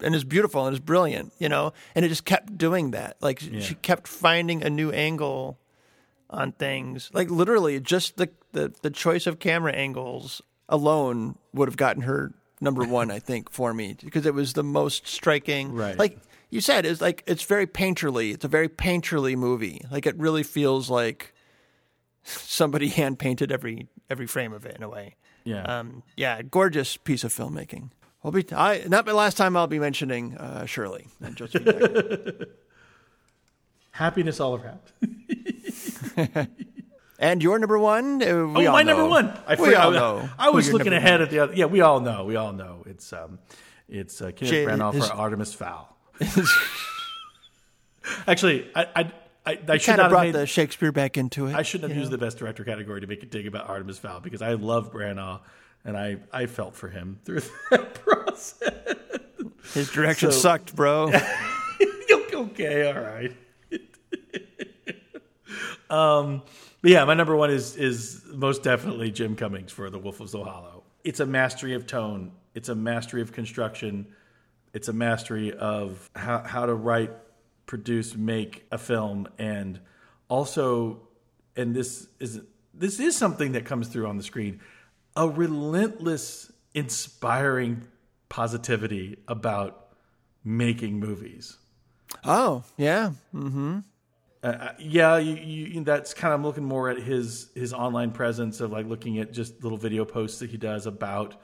and it's beautiful and it's brilliant, you know. And it just kept doing that. Like she kept finding a new angle on things. Like literally, just the the, the choice of camera angles alone would have gotten her number one. I think for me because it was the most striking. Right. Like you said, it's like it's very painterly. It's a very painterly movie. Like it really feels like somebody hand painted every every frame of it in a way. Yeah. Um, yeah, gorgeous piece of filmmaking. I'll be I, not the last time I'll be mentioning uh, Shirley and Josephine. Happiness all around. and your number one. Uh, Oh, all my know. number one. I, we forgot- all know. I was looking ahead at the other. Yeah, we all know. We all know. It's um, it's uh, Kenneth Jay- Branagh for Artemis Fowl. Actually, I I, I, I should have brought made, the Shakespeare back into it. I shouldn't have used know? the best director category to make a dig about Artemis Fowl because I love Branagh and I I felt for him through that process. His direction So- sucked, bro. okay, all right. um, but yeah, my number one is is most definitely Jim Cummings for The Wolf of Snow Hollow. It's a mastery of tone. It's a mastery of construction. It's a mastery of how how to write, produce, make a film, and also, and this is this is something that comes through on the screen, a relentless, inspiring positivity about making movies. oh, yeah. Uh, yeah, you, you, that's kind of looking more at his his online presence of like looking at just little video posts that he does about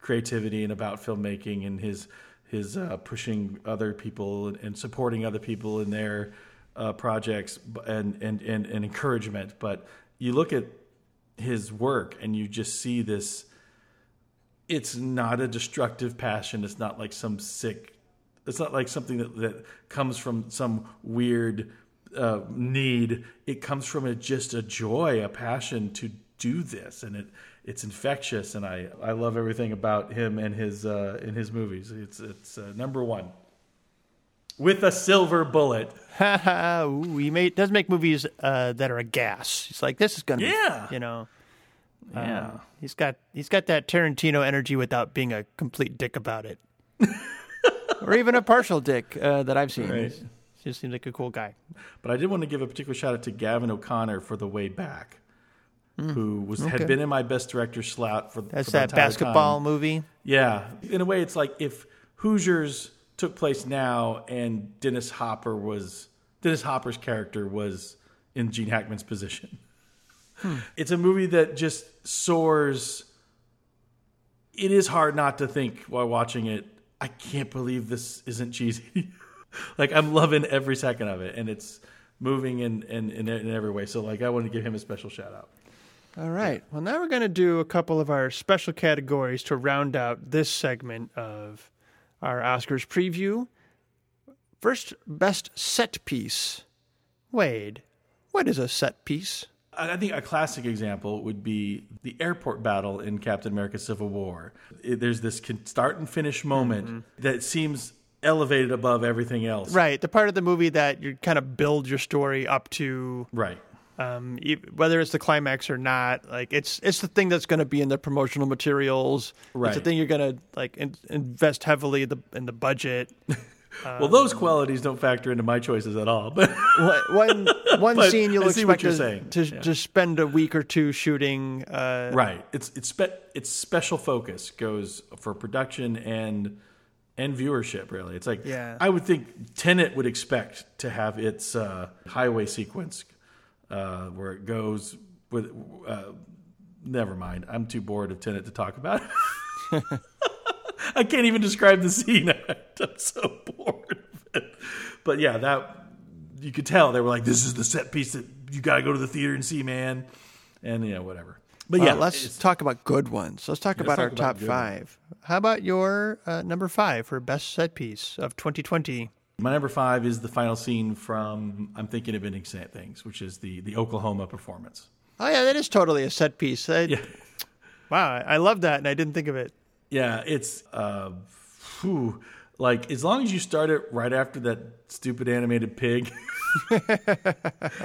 creativity and about filmmaking and his his uh, pushing other people and, and supporting other people in their uh, projects and, and and and encouragement. But you look at his work and you just see this. It's not a destructive passion. It's not like some sick it's not like something that, that comes from some weird uh, need. It comes from a, just a joy, a passion to do this, and it it's infectious. And I, I love everything about him and his uh, in his movies. It's it's uh, number one with a silver bullet. Ooh, he made, does make movies uh, that are a gas. He's like, this is going to Yeah. be, you know. Yeah, Uh, he's got he's got that Tarantino energy without being a complete dick about it, or even a partial dick uh, that I've seen. Right. He just seems like a cool guy. but I did want to give a particular shout out to Gavin O'Connor for The Way Back. Who was okay. had been in my best director slot for That's for the that basketball time. movie. Yeah, in a way, it's like if Hoosiers took place now and Dennis Hopper was Dennis Hopper's character was in Gene Hackman's position. Hmm. It's a movie that just soars. It is hard not to think while watching it. I can't believe this isn't cheesy. like I'm loving every second of it, and it's moving in in, in in every way. So like I want to give him a special shout out. All right. Well, now we're going to do a couple of our special categories to round out this segment of our Oscars preview. First, best set piece. Wade, what is a set piece? I think a classic example would be the airport battle in Captain America: Civil War. There's this start and finish moment mm-hmm. that seems elevated above everything else. Right, the part of the movie that you kind of build your story up to, Right. Um, whether it's the climax or not. Like it's it's the thing that's going to be in the promotional materials. It's the thing you're going to like in, invest heavily in the in the budget. well, those qualities don't factor into my choices at all. But one one But scene you'll I see what expect you're to, saying. to Yeah. to spend a week or two shooting. Uh, right, it's it's spe- it's special focus goes for production and and viewership. Really, it's like Yeah. I would think Tenet would expect to have its uh, highway sequence uh, where it goes with. Uh, never mind, I'm too bored of Tenet to talk about it. I can't even describe the scene. I'm so bored of it. But yeah, that you could tell they were like, "This is the set piece that you got to go to the theater and see, man." And you know, whatever. But Well, yeah, let's talk about good ones. Let's talk about talk our about top five. How about your uh, number five for best set piece of 2020? My number five is the final scene from I'm thinking of ending Sad things, which is the the Oklahoma performance. Oh yeah, that is totally a set piece. I- Yeah, Wow, I love that, and I didn't think of it. yeah, it's uh, whew, like as long as you start it right after that stupid animated pig,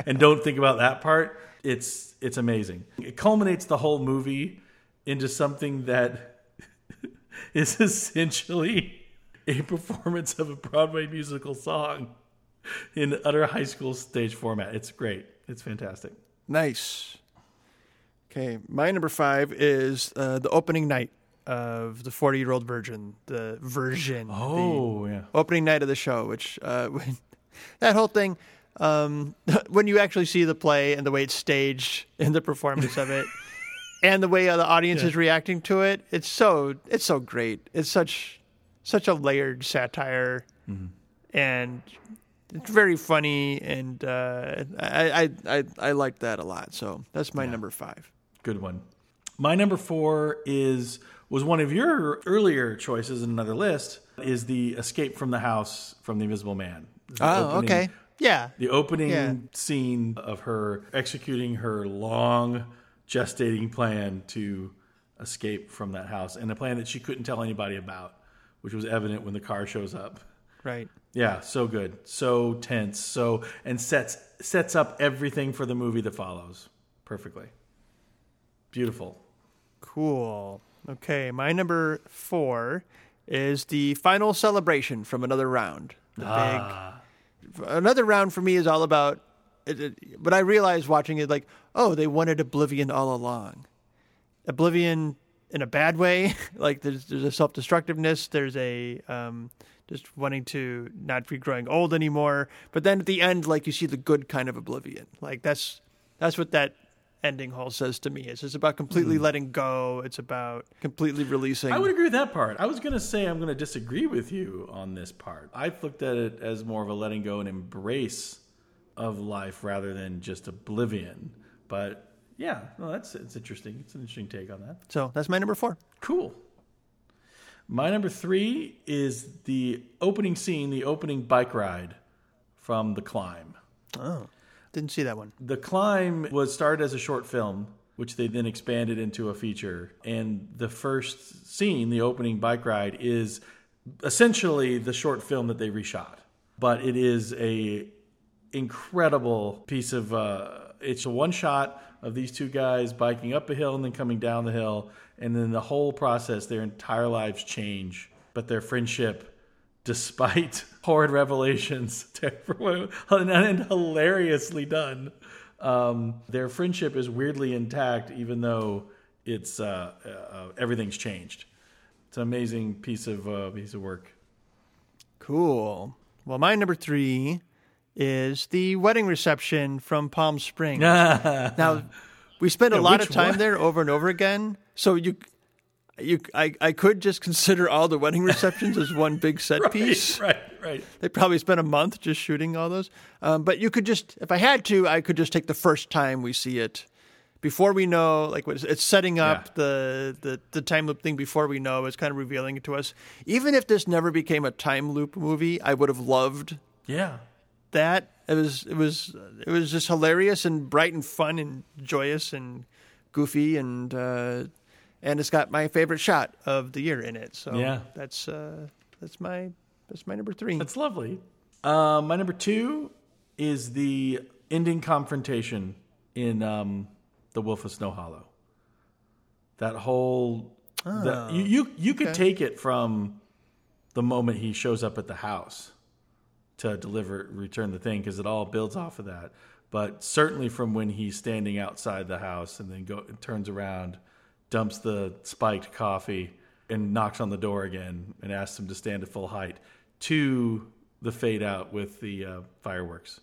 and don't think about that part, it's it's amazing. It culminates the whole movie into something that is essentially a performance of a Broadway musical song in utter high school stage format. It's great. It's fantastic. Nice. Okay, my number five is uh, the opening night of the Forty Year Old Virgin, the version. the Oh, yeah. opening night of the show, which uh, when, that whole thing, um, when you actually see the play and the way it's staged and the performance of it, and the way uh, the audience is reacting to it, it's so it's so great. It's such such a layered satire, and it's very funny, and uh, I, I I I like that a lot. So that's my number five. Good one. My number four is was one of your earlier choices in another list. Is the escape from the house from the Invisible Man? The Oh, opening- okay, yeah, The opening Yeah. scene of her executing her long gestating plan to escape from that house, and a plan that she couldn't tell anybody about, which was evident when the car shows up. right. Yeah, so good, so tense, so and sets sets up everything for the movie that follows perfectly. Beautiful. Cool. Okay, my number four is the final celebration from another round. The ah. big another round for me is all about. It, it, but I realized watching it, like, oh, they wanted Oblivion all along. Oblivion in a bad way, like there's there's a self destructiveness. There's a um, just wanting to not be growing old anymore. But then at the end, like you see the good kind of Oblivion. Like that's that's what that ending hole says to me. It's just about completely letting go. It's about completely releasing. I would agree with that part. I was going to say I'm going to disagree with you on this part. I've looked at it as more of a letting go and embrace of life rather than just oblivion. But yeah, well, that's it's interesting. It's an interesting take on that. so that's my number four. Cool. My number three is the opening scene, the opening bike ride from The Climb. Oh, didn't see that one. The Climb was started as a short film, which they then expanded into a feature. And the first scene, the opening bike ride, is essentially the short film that they reshot. But it is a incredible piece of. Uh, it's a one shot of these two guys biking up a hill and then coming down the hill, and then the whole process, their entire lives change, but their friendship despite horrid revelations and hilariously done. Um, their friendship is weirdly intact, even though it's uh, uh, everything's changed. It's an amazing piece of uh, piece of work. Cool. Well, my number three is the wedding reception from Palm Springs. now, we spent a lot of time one? there over and over again. So you, you, I, I could just consider all the wedding receptions as one big set piece. Right, right. They probably spent a month just shooting all those. Um, but you could just, if I had to, I could just take the first time we see it. Before we know, like what is- it's setting up Yeah. the, the the time loop thing. Before we know, it's kind of revealing it to us. Even if this never became a time loop movie, I would have loved Yeah. That. It was it was it was just hilarious and bright and fun and joyous and goofy and uh, and it's got my favorite shot of the year in it. So Yeah. that's uh, that's my that's my number three. That's lovely. Uh, my number two is the ending confrontation in um, The Wolf of Snow Hollow. That whole. the, you, you, you could take it from the moment he shows up at the house to deliver, return the thing, because it all builds off of that. But certainly from when he's standing outside the house and then go, turns around, dumps the spiked coffee, and knocks on the door again and asks him to stand at full height, to the fade out with the uh, fireworks.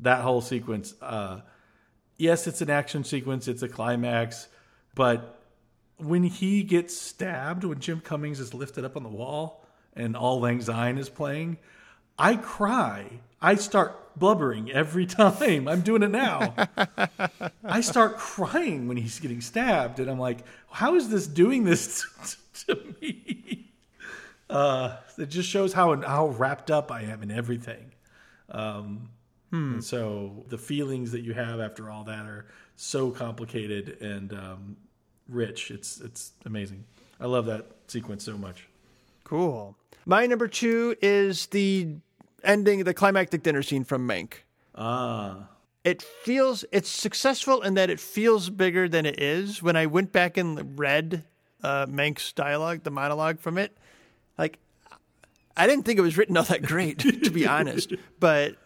That whole sequence, uh, yes, it's an action sequence, it's a climax, but when he gets stabbed, when Jim Cummings is lifted up on the wall and Auld Lang Syne is playing, I cry. I start blubbering every time. I'm doing it now. I start crying when he's getting stabbed, and I'm like, how is this doing this to me? Uh, it just shows how how wrapped up I am in everything. Um, And so the feelings that you have after all that are so complicated and um, rich. It's it's amazing. I love that sequence so much. Cool. My number two is the ending, the climactic dinner scene from Mank. Ah, It feels it's successful in that it feels bigger than it is. When I went back and read uh, Mank's dialogue, the monologue from it, like I didn't think it was written all that great, to be honest. But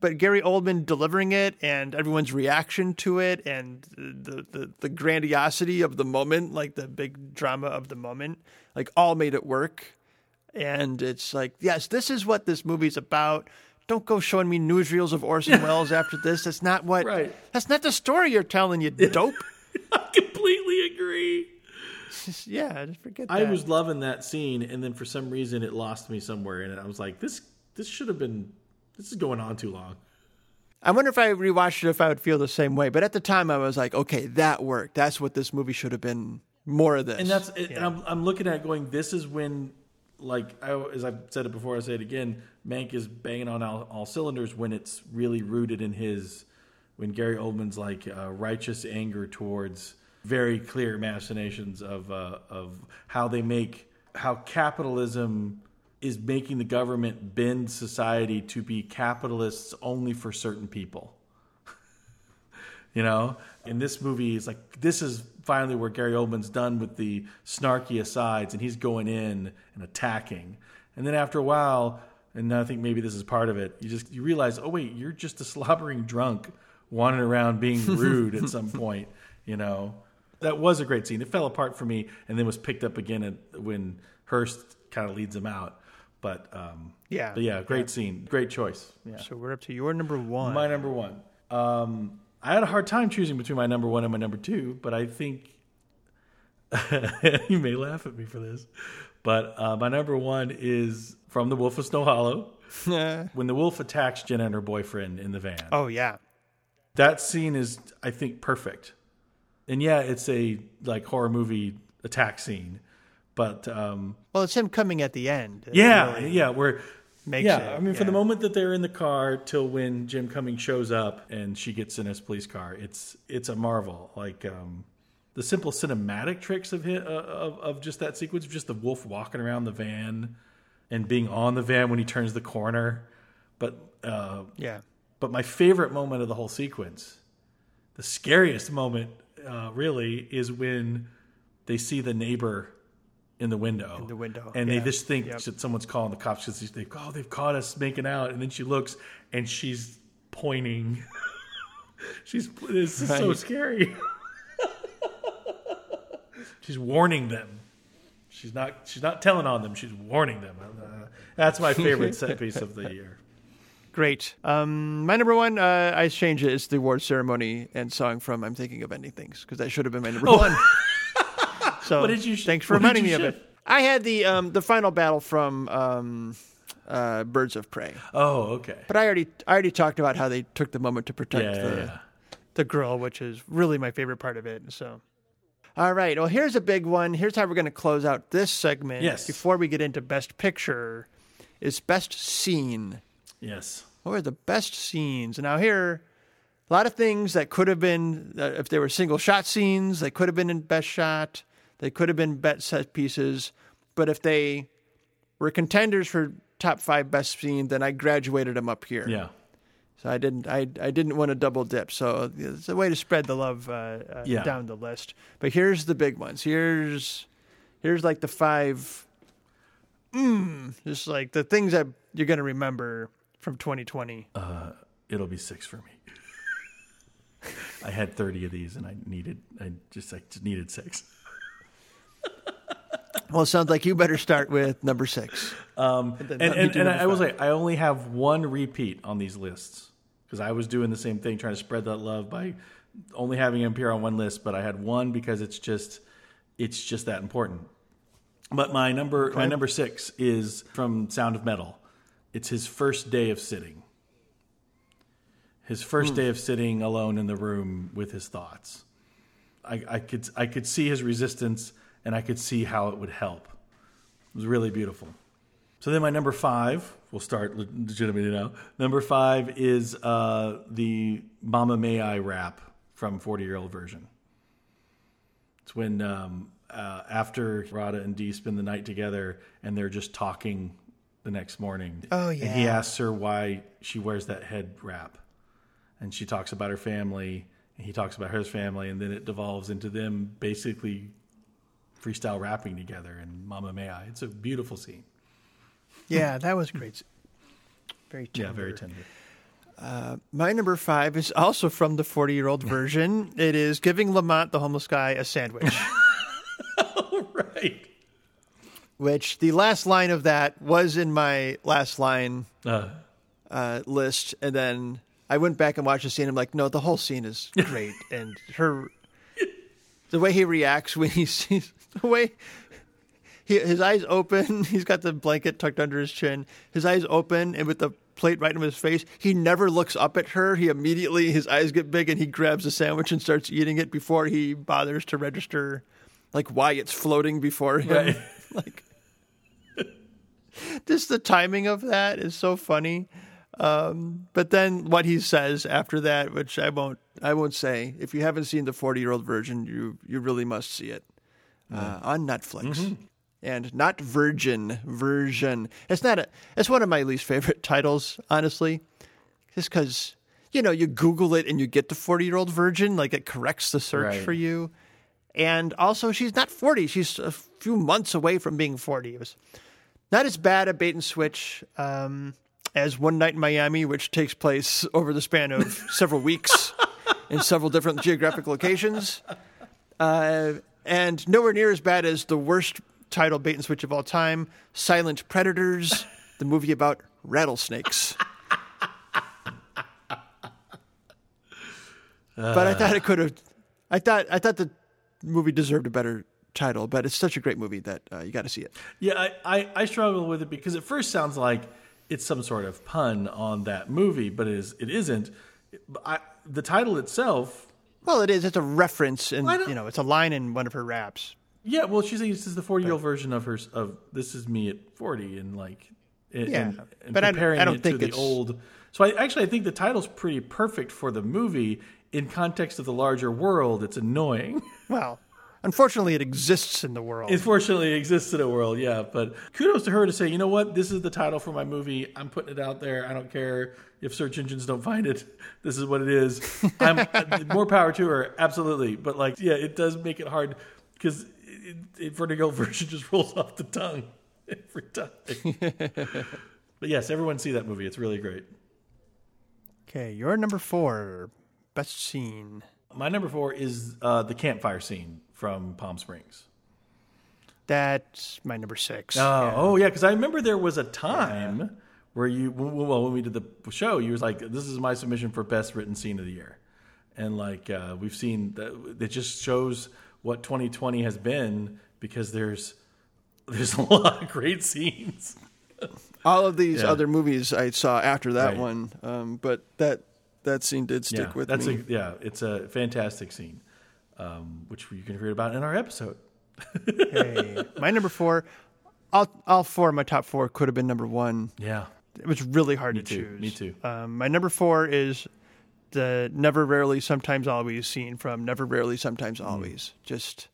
but Gary Oldman delivering it and everyone's reaction to it and the, the the grandiosity of the moment, like the big drama of the moment, like all made it work. And it's like, yes, this is what this movie's about. Don't go showing me newsreels of Orson Welles after this. That's not what. Right. That's not the story you're telling. You dope. I completely agree. Just- yeah, just forget. I was loving that scene, and then for some reason it lost me somewhere, and I was like, "This, this should have been. This is going on too long." I wonder if I rewatched it if I would feel the same way. But at the time, I was like, okay, that worked. That's what this movie should have been. More of this. And that's, and I'm, I'm looking at it going, this is when, like, I, as I've said it before, I say it again. Mank is banging on all, all cylinders when it's really rooted in his, when Gary Oldman's like uh, righteous anger towards very clear machinations of uh, of how they make how capitalism is making the government bend society to be capitalists only for certain people you know in this movie it's like this is finally where gary oldman's done with the snarky asides and he's going in and attacking. And then after a while and i think maybe this is part of it you just you realize oh wait you're just a slobbering drunk wandering around being rude at some point you know? That was a great scene. It fell apart for me and then was picked up again at, when Hearst kind of leads him out. But um Yeah. but yeah great scene. Great choice. Yeah. So we're up to your number one. my number one. Um, I had a hard time choosing between my number one and my number two, but I think you may laugh at me for this. But uh, my number one is from The Wolf of Snow Hollow when the wolf attacks Jenna and her boyfriend in the van. oh yeah. That scene is, I think, perfect. And yeah, it's a like horror movie attack scene, but um, Well, it's him coming at the end. Yeah, really yeah, where yeah, I mean, for the moment that they're in the car till when Jim Cummings shows up and she gets in his police car, it's it's a marvel. Like um, the simple cinematic tricks of, hit, uh, of of just that sequence, of just the wolf walking around the van and being on the van when he turns the corner. But uh, Yeah. but my favorite moment of the whole sequence, the scariest moment, uh, really, is when they see the neighbor in the window. In the window, And yeah. they just think Yep. that someone's calling the cops because they oh, they've caught us making out. And then she looks and she's pointing. she's this is so scary. she's warning them. She's not. She's not telling on them. She's warning them. Uh, that's my favorite set piece of the year. Great. Um, my number one, uh, I changed it. It's the award ceremony and song from "I'm Thinking of Ending Things" because that should have been my number one. so. What did you sh- thanks for reminding me of it. I had the um, the final battle from um, uh, Birds of Prey, Oh, okay. but I already I already talked about how they took the moment to protect Yeah, the yeah. the girl, which is really my favorite part of it. So. All right. Well, here's a big one. Here's how we're going to close out this segment. Yes. Before we get into best picture, is best scene. Yes. What were the best scenes? Now here, a lot of things that could have been, uh, if they were single shot scenes, they could have been in best shot. They could have been bet set pieces. But if they were contenders for top five best scene, then I graduated them up here. Yeah. So I didn't, I, I didn't want to double dip. So it's a way to spread the love uh, uh, Yeah. down the list. But here's the big ones. Here's, here's like the five. Mm, just like the things that you're going to remember from 2020. Uh, It'll be six for me. I had thirty of these, and I needed. I just I just needed six. Well, it sounds like you better start with number six. Um, and and, and I will say I only have one repeat on these lists because I was doing the same thing, trying to spread that love by only having him appear on one list. But I had one because it's just it's just that important. But my number my number six is from Sound of Metal. It's his first day of sitting. His first Hmm. day of sitting alone in the room with his thoughts. I, I could I could see his resistance and I could see how it would help. It was really beautiful. So then my number five, we'll start le- legitimately now. Number five is uh, the Mama May I rap from 40 Year Old Version. It's when um, uh, after Radha and Dee spend the night together and they're just talking the next morning. Oh, yeah. And he asks her why she wears that head wrap. And she talks about her family and he talks about his family and then it devolves into them basically freestyle rapping together and Mama May I. It's a beautiful scene. Yeah, that was great. Very tender. Yeah, very tender. My number five is also from the 40 year old version. It is giving Lamont, the homeless guy, a sandwich, right. which the last line of that was in my last line Uh, uh, list. And then I went back and watched the scene. I'm like, no, the whole scene is great. and her, the way he reacts when he sees, the way he, his eyes open, he's got the blanket tucked under his chin, his eyes open, and with the plate right in his face, he never looks up at her. He immediately, his eyes get big and he grabs the sandwich and starts eating it before he bothers to register, like, why it's floating before him. Right. like, just the timing of that is so funny. Um, but then what he says after that, which I won't, I won't say. If you haven't seen the forty-year-old version, you you really must see it uh, on Netflix. And not Virgin version. It's not a. It's one of my least favorite titles, honestly, just because you know you Google it and you get the forty-year-old virgin. like it corrects the search Right. for you. And also, she's not forty; she's a few months away from being forty. It was not as bad a bait and switch um, as One Night in Miami, which takes place over the span of several weeks in several different geographic locations, uh, and nowhere near as bad as the worst title bait and switch of all time, Silent Predators, the movie about rattlesnakes. but I thought it could have. I thought I thought the movie deserved a better title, but it's such a great movie that uh, you got to see it. Yeah, I, I, I struggle with it because it first sounds like it's some sort of pun on that movie, but it, is, it isn't. I, the title itself, Well, it is. It's a reference, and I you know, it's a line in one of her raps. yeah. Well, she's saying this is the forty-year-old version of her of this is me at forty, and like, and, Yeah, and, and but I- comparing I don't it think to the it's- old. So I actually I think the title's pretty perfect for the movie in context of the larger world. It's annoying. Well, unfortunately, it exists in the world. Unfortunately, it exists in the world, yeah. But kudos to her to say, you know what, this is the title for my movie. I'm putting it out there. I don't care if search engines don't find it. This is what it is. I'm more power to her, absolutely. But like, yeah, it does make it hard because vertigo version just rolls off the tongue every time. but yes, everyone see that movie. It's really great. okay, your number four, best scene. My number four is uh, the campfire scene from Palm Springs. That's my number six. Oh, oh yeah, because I remember there was a time where you, well, when we did the show, you was like, "This is my submission for best written scene of the year," and like uh, we've seen that it just shows what 2020 has been because there's there's a lot of great scenes. All of these Yeah. other movies I saw after that Right. one, um, but that that scene did stick yeah, with that's me. A, yeah, it's a fantastic scene, um, which you can read about in our episode. hey, my number four, all all four of my top four could have been number one. Yeah, It was really hard to too, choose. me too. Um, my number four is the never, rarely, sometimes, always scene from Never, Rarely, Sometimes, Mm. Always. Just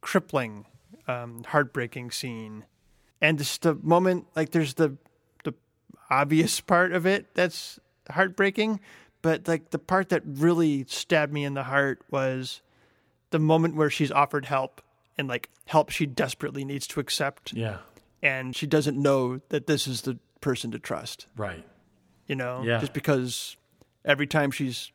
crippling, um, heartbreaking scene, and just the moment like there's the the obvious part of it that's heartbreaking, but like the part that really stabbed me in the heart was the moment where she's offered help and like help she desperately needs to accept. Yeah, and she doesn't know that this is the person to trust. Right. you know? Yeah. just because every time she's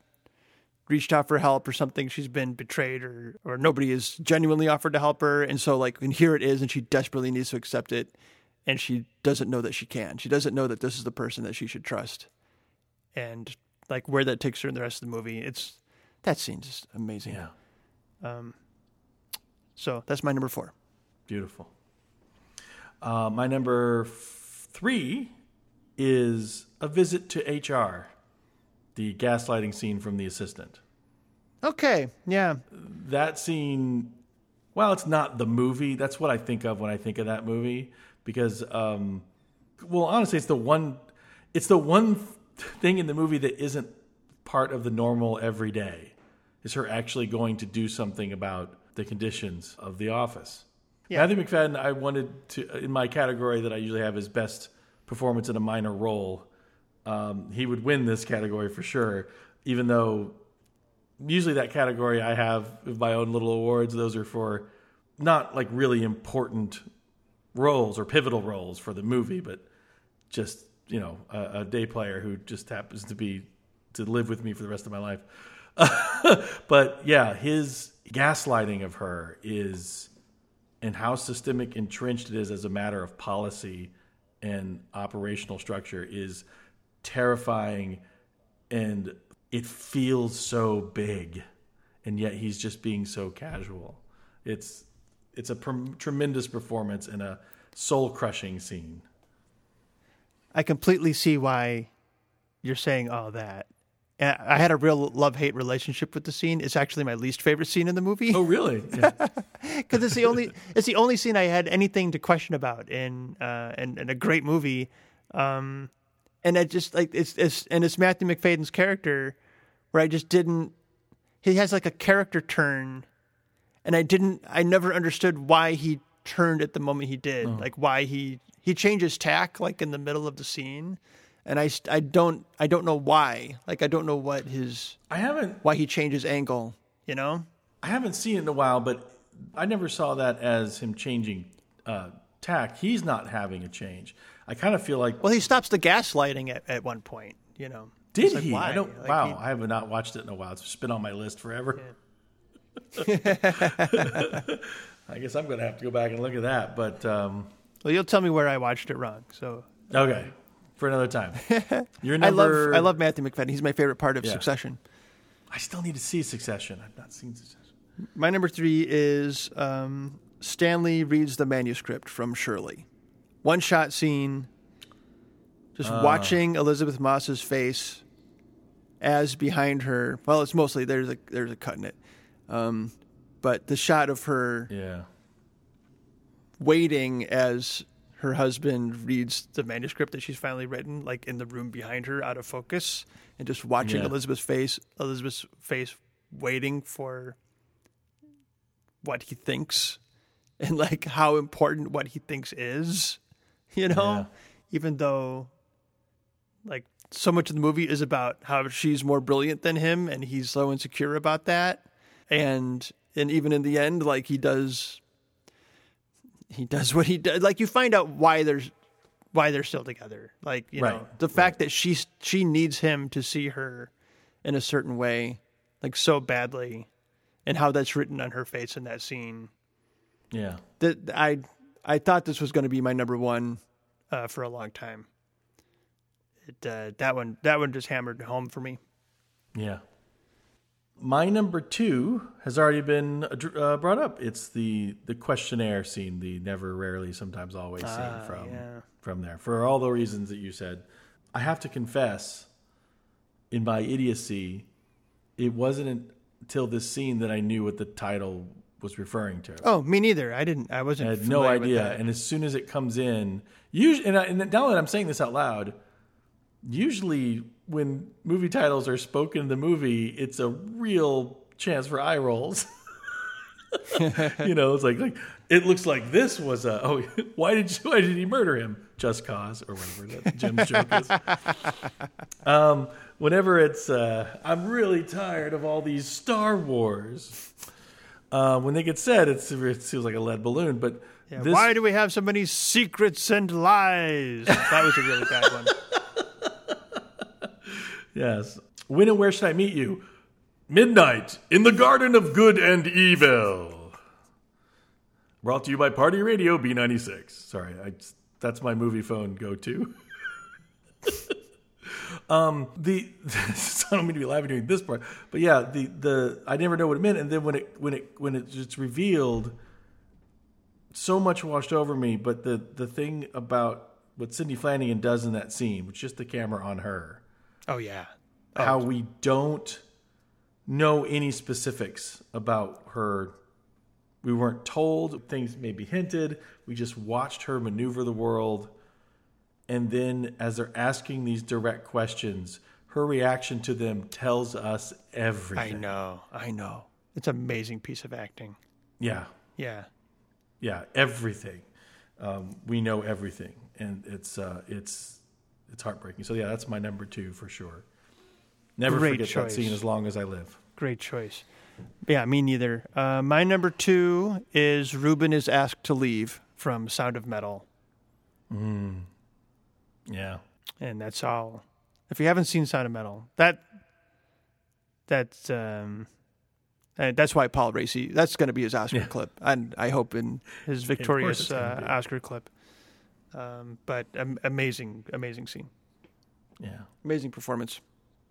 reached out for help or something she's been betrayed or or nobody has genuinely offered to help her. And so like and here it is and she desperately needs to accept it. And she doesn't know that she can. She doesn't know that this is the person that she should trust. And like where that takes her in the rest of the movie it's that scene's just amazing. Yeah, so that's my number four Beautiful. Uh, my number f- three is a visit to HR, the gaslighting scene from The Assistant. okay yeah That scene, well, it's not the movie. That's what I think of when I think of that movie because, um, well, honestly, it's the one, it's the one th- thing in the movie that isn't part of the normal everyday. Is her actually going to do something about the conditions of the office? Yeah. Matthew Macfadyen, I wanted to in my category that I usually have as best performance in a minor role. Um, he would win this category for sure, even though usually that category I have my own little awards. Those are for not like really important roles or pivotal roles for the movie, but just you know a, a day player who just happens to be to live with me for the rest of my life. but yeah, his gaslighting of her is, and how systemic entrenched it is as a matter of policy and operational structure is terrifying, and it feels so big, and yet he's just being so casual. It's it's a pr- tremendous performance and a soul crushing scene. I completely see why you're saying all that. And I had a real love hate relationship with the scene. It's actually my least favorite scene in the movie Oh, really? Yeah. because it's the only it's the only scene I had anything to question about in uh, in, in a great movie. Um, and I just like it's it's and it's Matthew Macfadyen's character where I just didn't. He has like a character turn, and I didn't. I never understood why he turned at the moment he did. Like why he he changes tack like in the middle of the scene, and I I don't I don't know why. Like I don't know what his I haven't why he changes angle. You know. I haven't seen it in a while, but I never saw that as him changing uh, tack. He's not having a change. I kind of feel like Well, he stops the gaslighting at, at one point, you know. did like, he? why? I don't. Like, wow, he- I have not watched it in a while. It's been on my list forever. I guess I'm going to have to go back and look at that. But um, well, you'll tell me where I watched it wrong. So okay, for another time. Your I love number. I love Matthew Macfadyen. He's my favorite part of Yeah. Succession. I still need to see Succession. I've not seen Succession. My number three is um, Stanley reads the manuscript from Shirley. One shot scene, just Ah. watching Elisabeth Moss's face as behind her. Well, it's mostly there's a there's a cut in it, um, but the shot of her Yeah. waiting as her husband reads the manuscript that she's finally written, like in the room behind her, out of focus, and just watching Yeah. Elisabeth's face, Elisabeth's face, waiting for what he thinks, and like how important what he thinks is, you know, Yeah. even though, like, so much of the movie is about how she's more brilliant than him, and he's so insecure about that, and and even in the end, like he does he does what he does. Like you find out why there's why they're still together. Like you know Right, the fact that she she needs him to see her in a certain way, like so badly, and how that's written on her face in that scene. Yeah. That I I thought this was going to be my number one uh, for a long time. It uh, that one that one just hammered home for me. Yeah. My number two has already been uh, brought up. It's the the questionnaire scene, the never, rarely, sometimes, always scene from yeah. from there. For all the reasons that you said, I have to confess, in my idiocy, it wasn't until this scene that I knew what the title was referring to. Oh, me neither. I didn't. I wasn't. I had no idea. And as soon as it comes in, usually, and, I, and now that I'm saying this out loud, usually when movie titles are spoken in the movie, it's a real chance for eye rolls. you know, it's like like it looks like this was a oh why did you, why did he murder him? Just cause or whatever that Jim's joke is. Um, whenever it's uh, I'm really tired of all these Star Wars. Uh, when they get said, it's, it feels like a lead balloon. But Yeah, this, Why do we have so many secrets and lies? That was a really bad one. Yes. When and where should I meet you? Midnight in the Garden of Good and Evil. Brought to you by Party Radio B96. Sorry, I, that's my movie phone go to. um, the I don't mean to be laughing during this part, but yeah, the the I never know what it meant, and then when it when it when it just revealed, so much washed over me. But the the thing about what Sidney Flanigan does in that scene, which just the camera on her, Oh yeah. how we don't know any specifics about her. We weren't told things may be hinted. We just watched her maneuver the world. And then, as they're asking these direct questions, her reaction to them tells us everything. I know. I know. It's amazing piece of acting. Yeah, Yeah. yeah, everything. Um, we know everything, and it's uh, it's it's heartbreaking. So yeah, that's my number two for sure. Never Great forget that scene as long as I live. Great choice. Yeah, me neither. Uh, my number two is Ruben is asked to leave from Sound of Metal. Yeah. and that's all. If you haven't seen Sound of Metal, that that's um, that's why Paul Raci. That's going to be his Oscar Yeah. clip, and I hope in his victorious uh. Oscar clip. Um, but um, amazing, amazing scene, Yeah, amazing performance.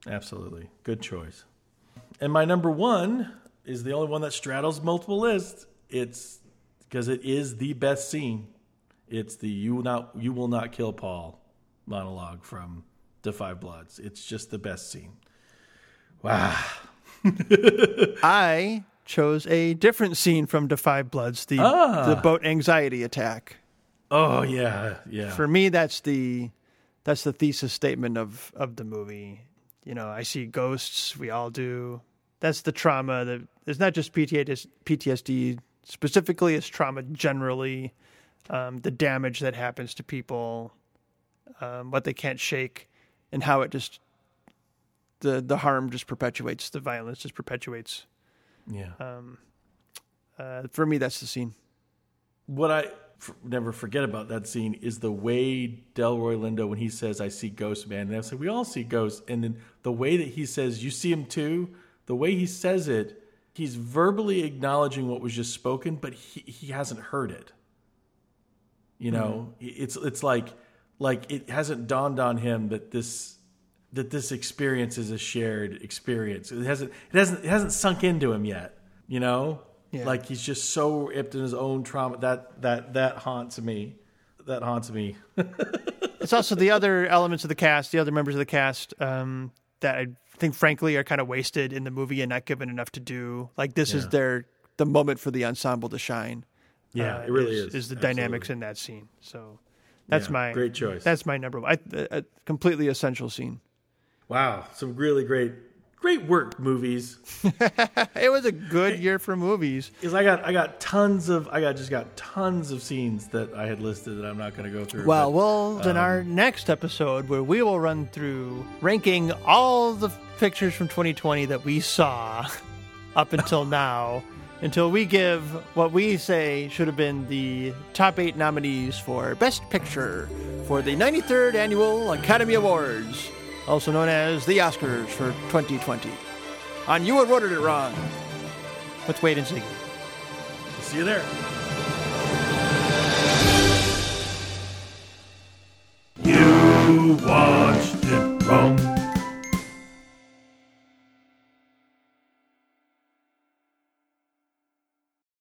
absolutely. Good choice. And my number one is the only one that straddles multiple lists. It's because it is the best scene. It's the "You will not, you will not kill Paul" monologue from The Five Bloods. It's just the best scene. Wow. I chose a different scene from Da Five Bloods, the Ah. the boat anxiety attack. Oh yeah, yeah. For me, that's the that's the thesis statement of of the movie. You know, I see ghosts. We all do. That's the trauma. That it's not just PTSD. PTSD specifically, it's trauma generally. Um, the damage that happens to people, um, what they can't shake, and how it just the the harm just perpetuates. The violence just perpetuates. yeah. Uh, for me, that's the scene. what I f- never forget about that scene is the way Delroy Lindo when he says, "I see ghosts, man," and I say, "We all see ghosts," and then the way that he says, "You see him too," the way he says it, he's verbally acknowledging what was just spoken, but he he hasn't heard it. You know, mm-hmm. it's it's like like it hasn't dawned on him that this that this experience is a shared experience. It hasn't it hasn't it hasn't sunk into him yet. You know, Yeah. like he's just so ripped in his own trauma that that that haunts me. That haunts me. It's also the other elements of the cast, the other members of the cast um, that I think, frankly, are kind of wasted in the movie and not given enough to do. Like this is their the moment for the ensemble to shine. Yeah, uh, it really is. Is the Absolutely. dynamics in that scene? So that's Yeah, my great choice. That's my number one. I, a, a completely essential scene. Wow, some really great great work movies. It was a good year for movies. Because I got I got tons of I got just got tons of scenes that I had listed that I'm not going to go through. Well, but- well, in our um, next episode, where we will run through ranking all the pictures from 2020 that we saw up until now, until we give what we say should have been the top eight nominees for Best Picture for the 93rd Annual Academy Awards, also known as the Oscars for 2020. On You Awarded It Wrong. Let's wait and see. see you there. You want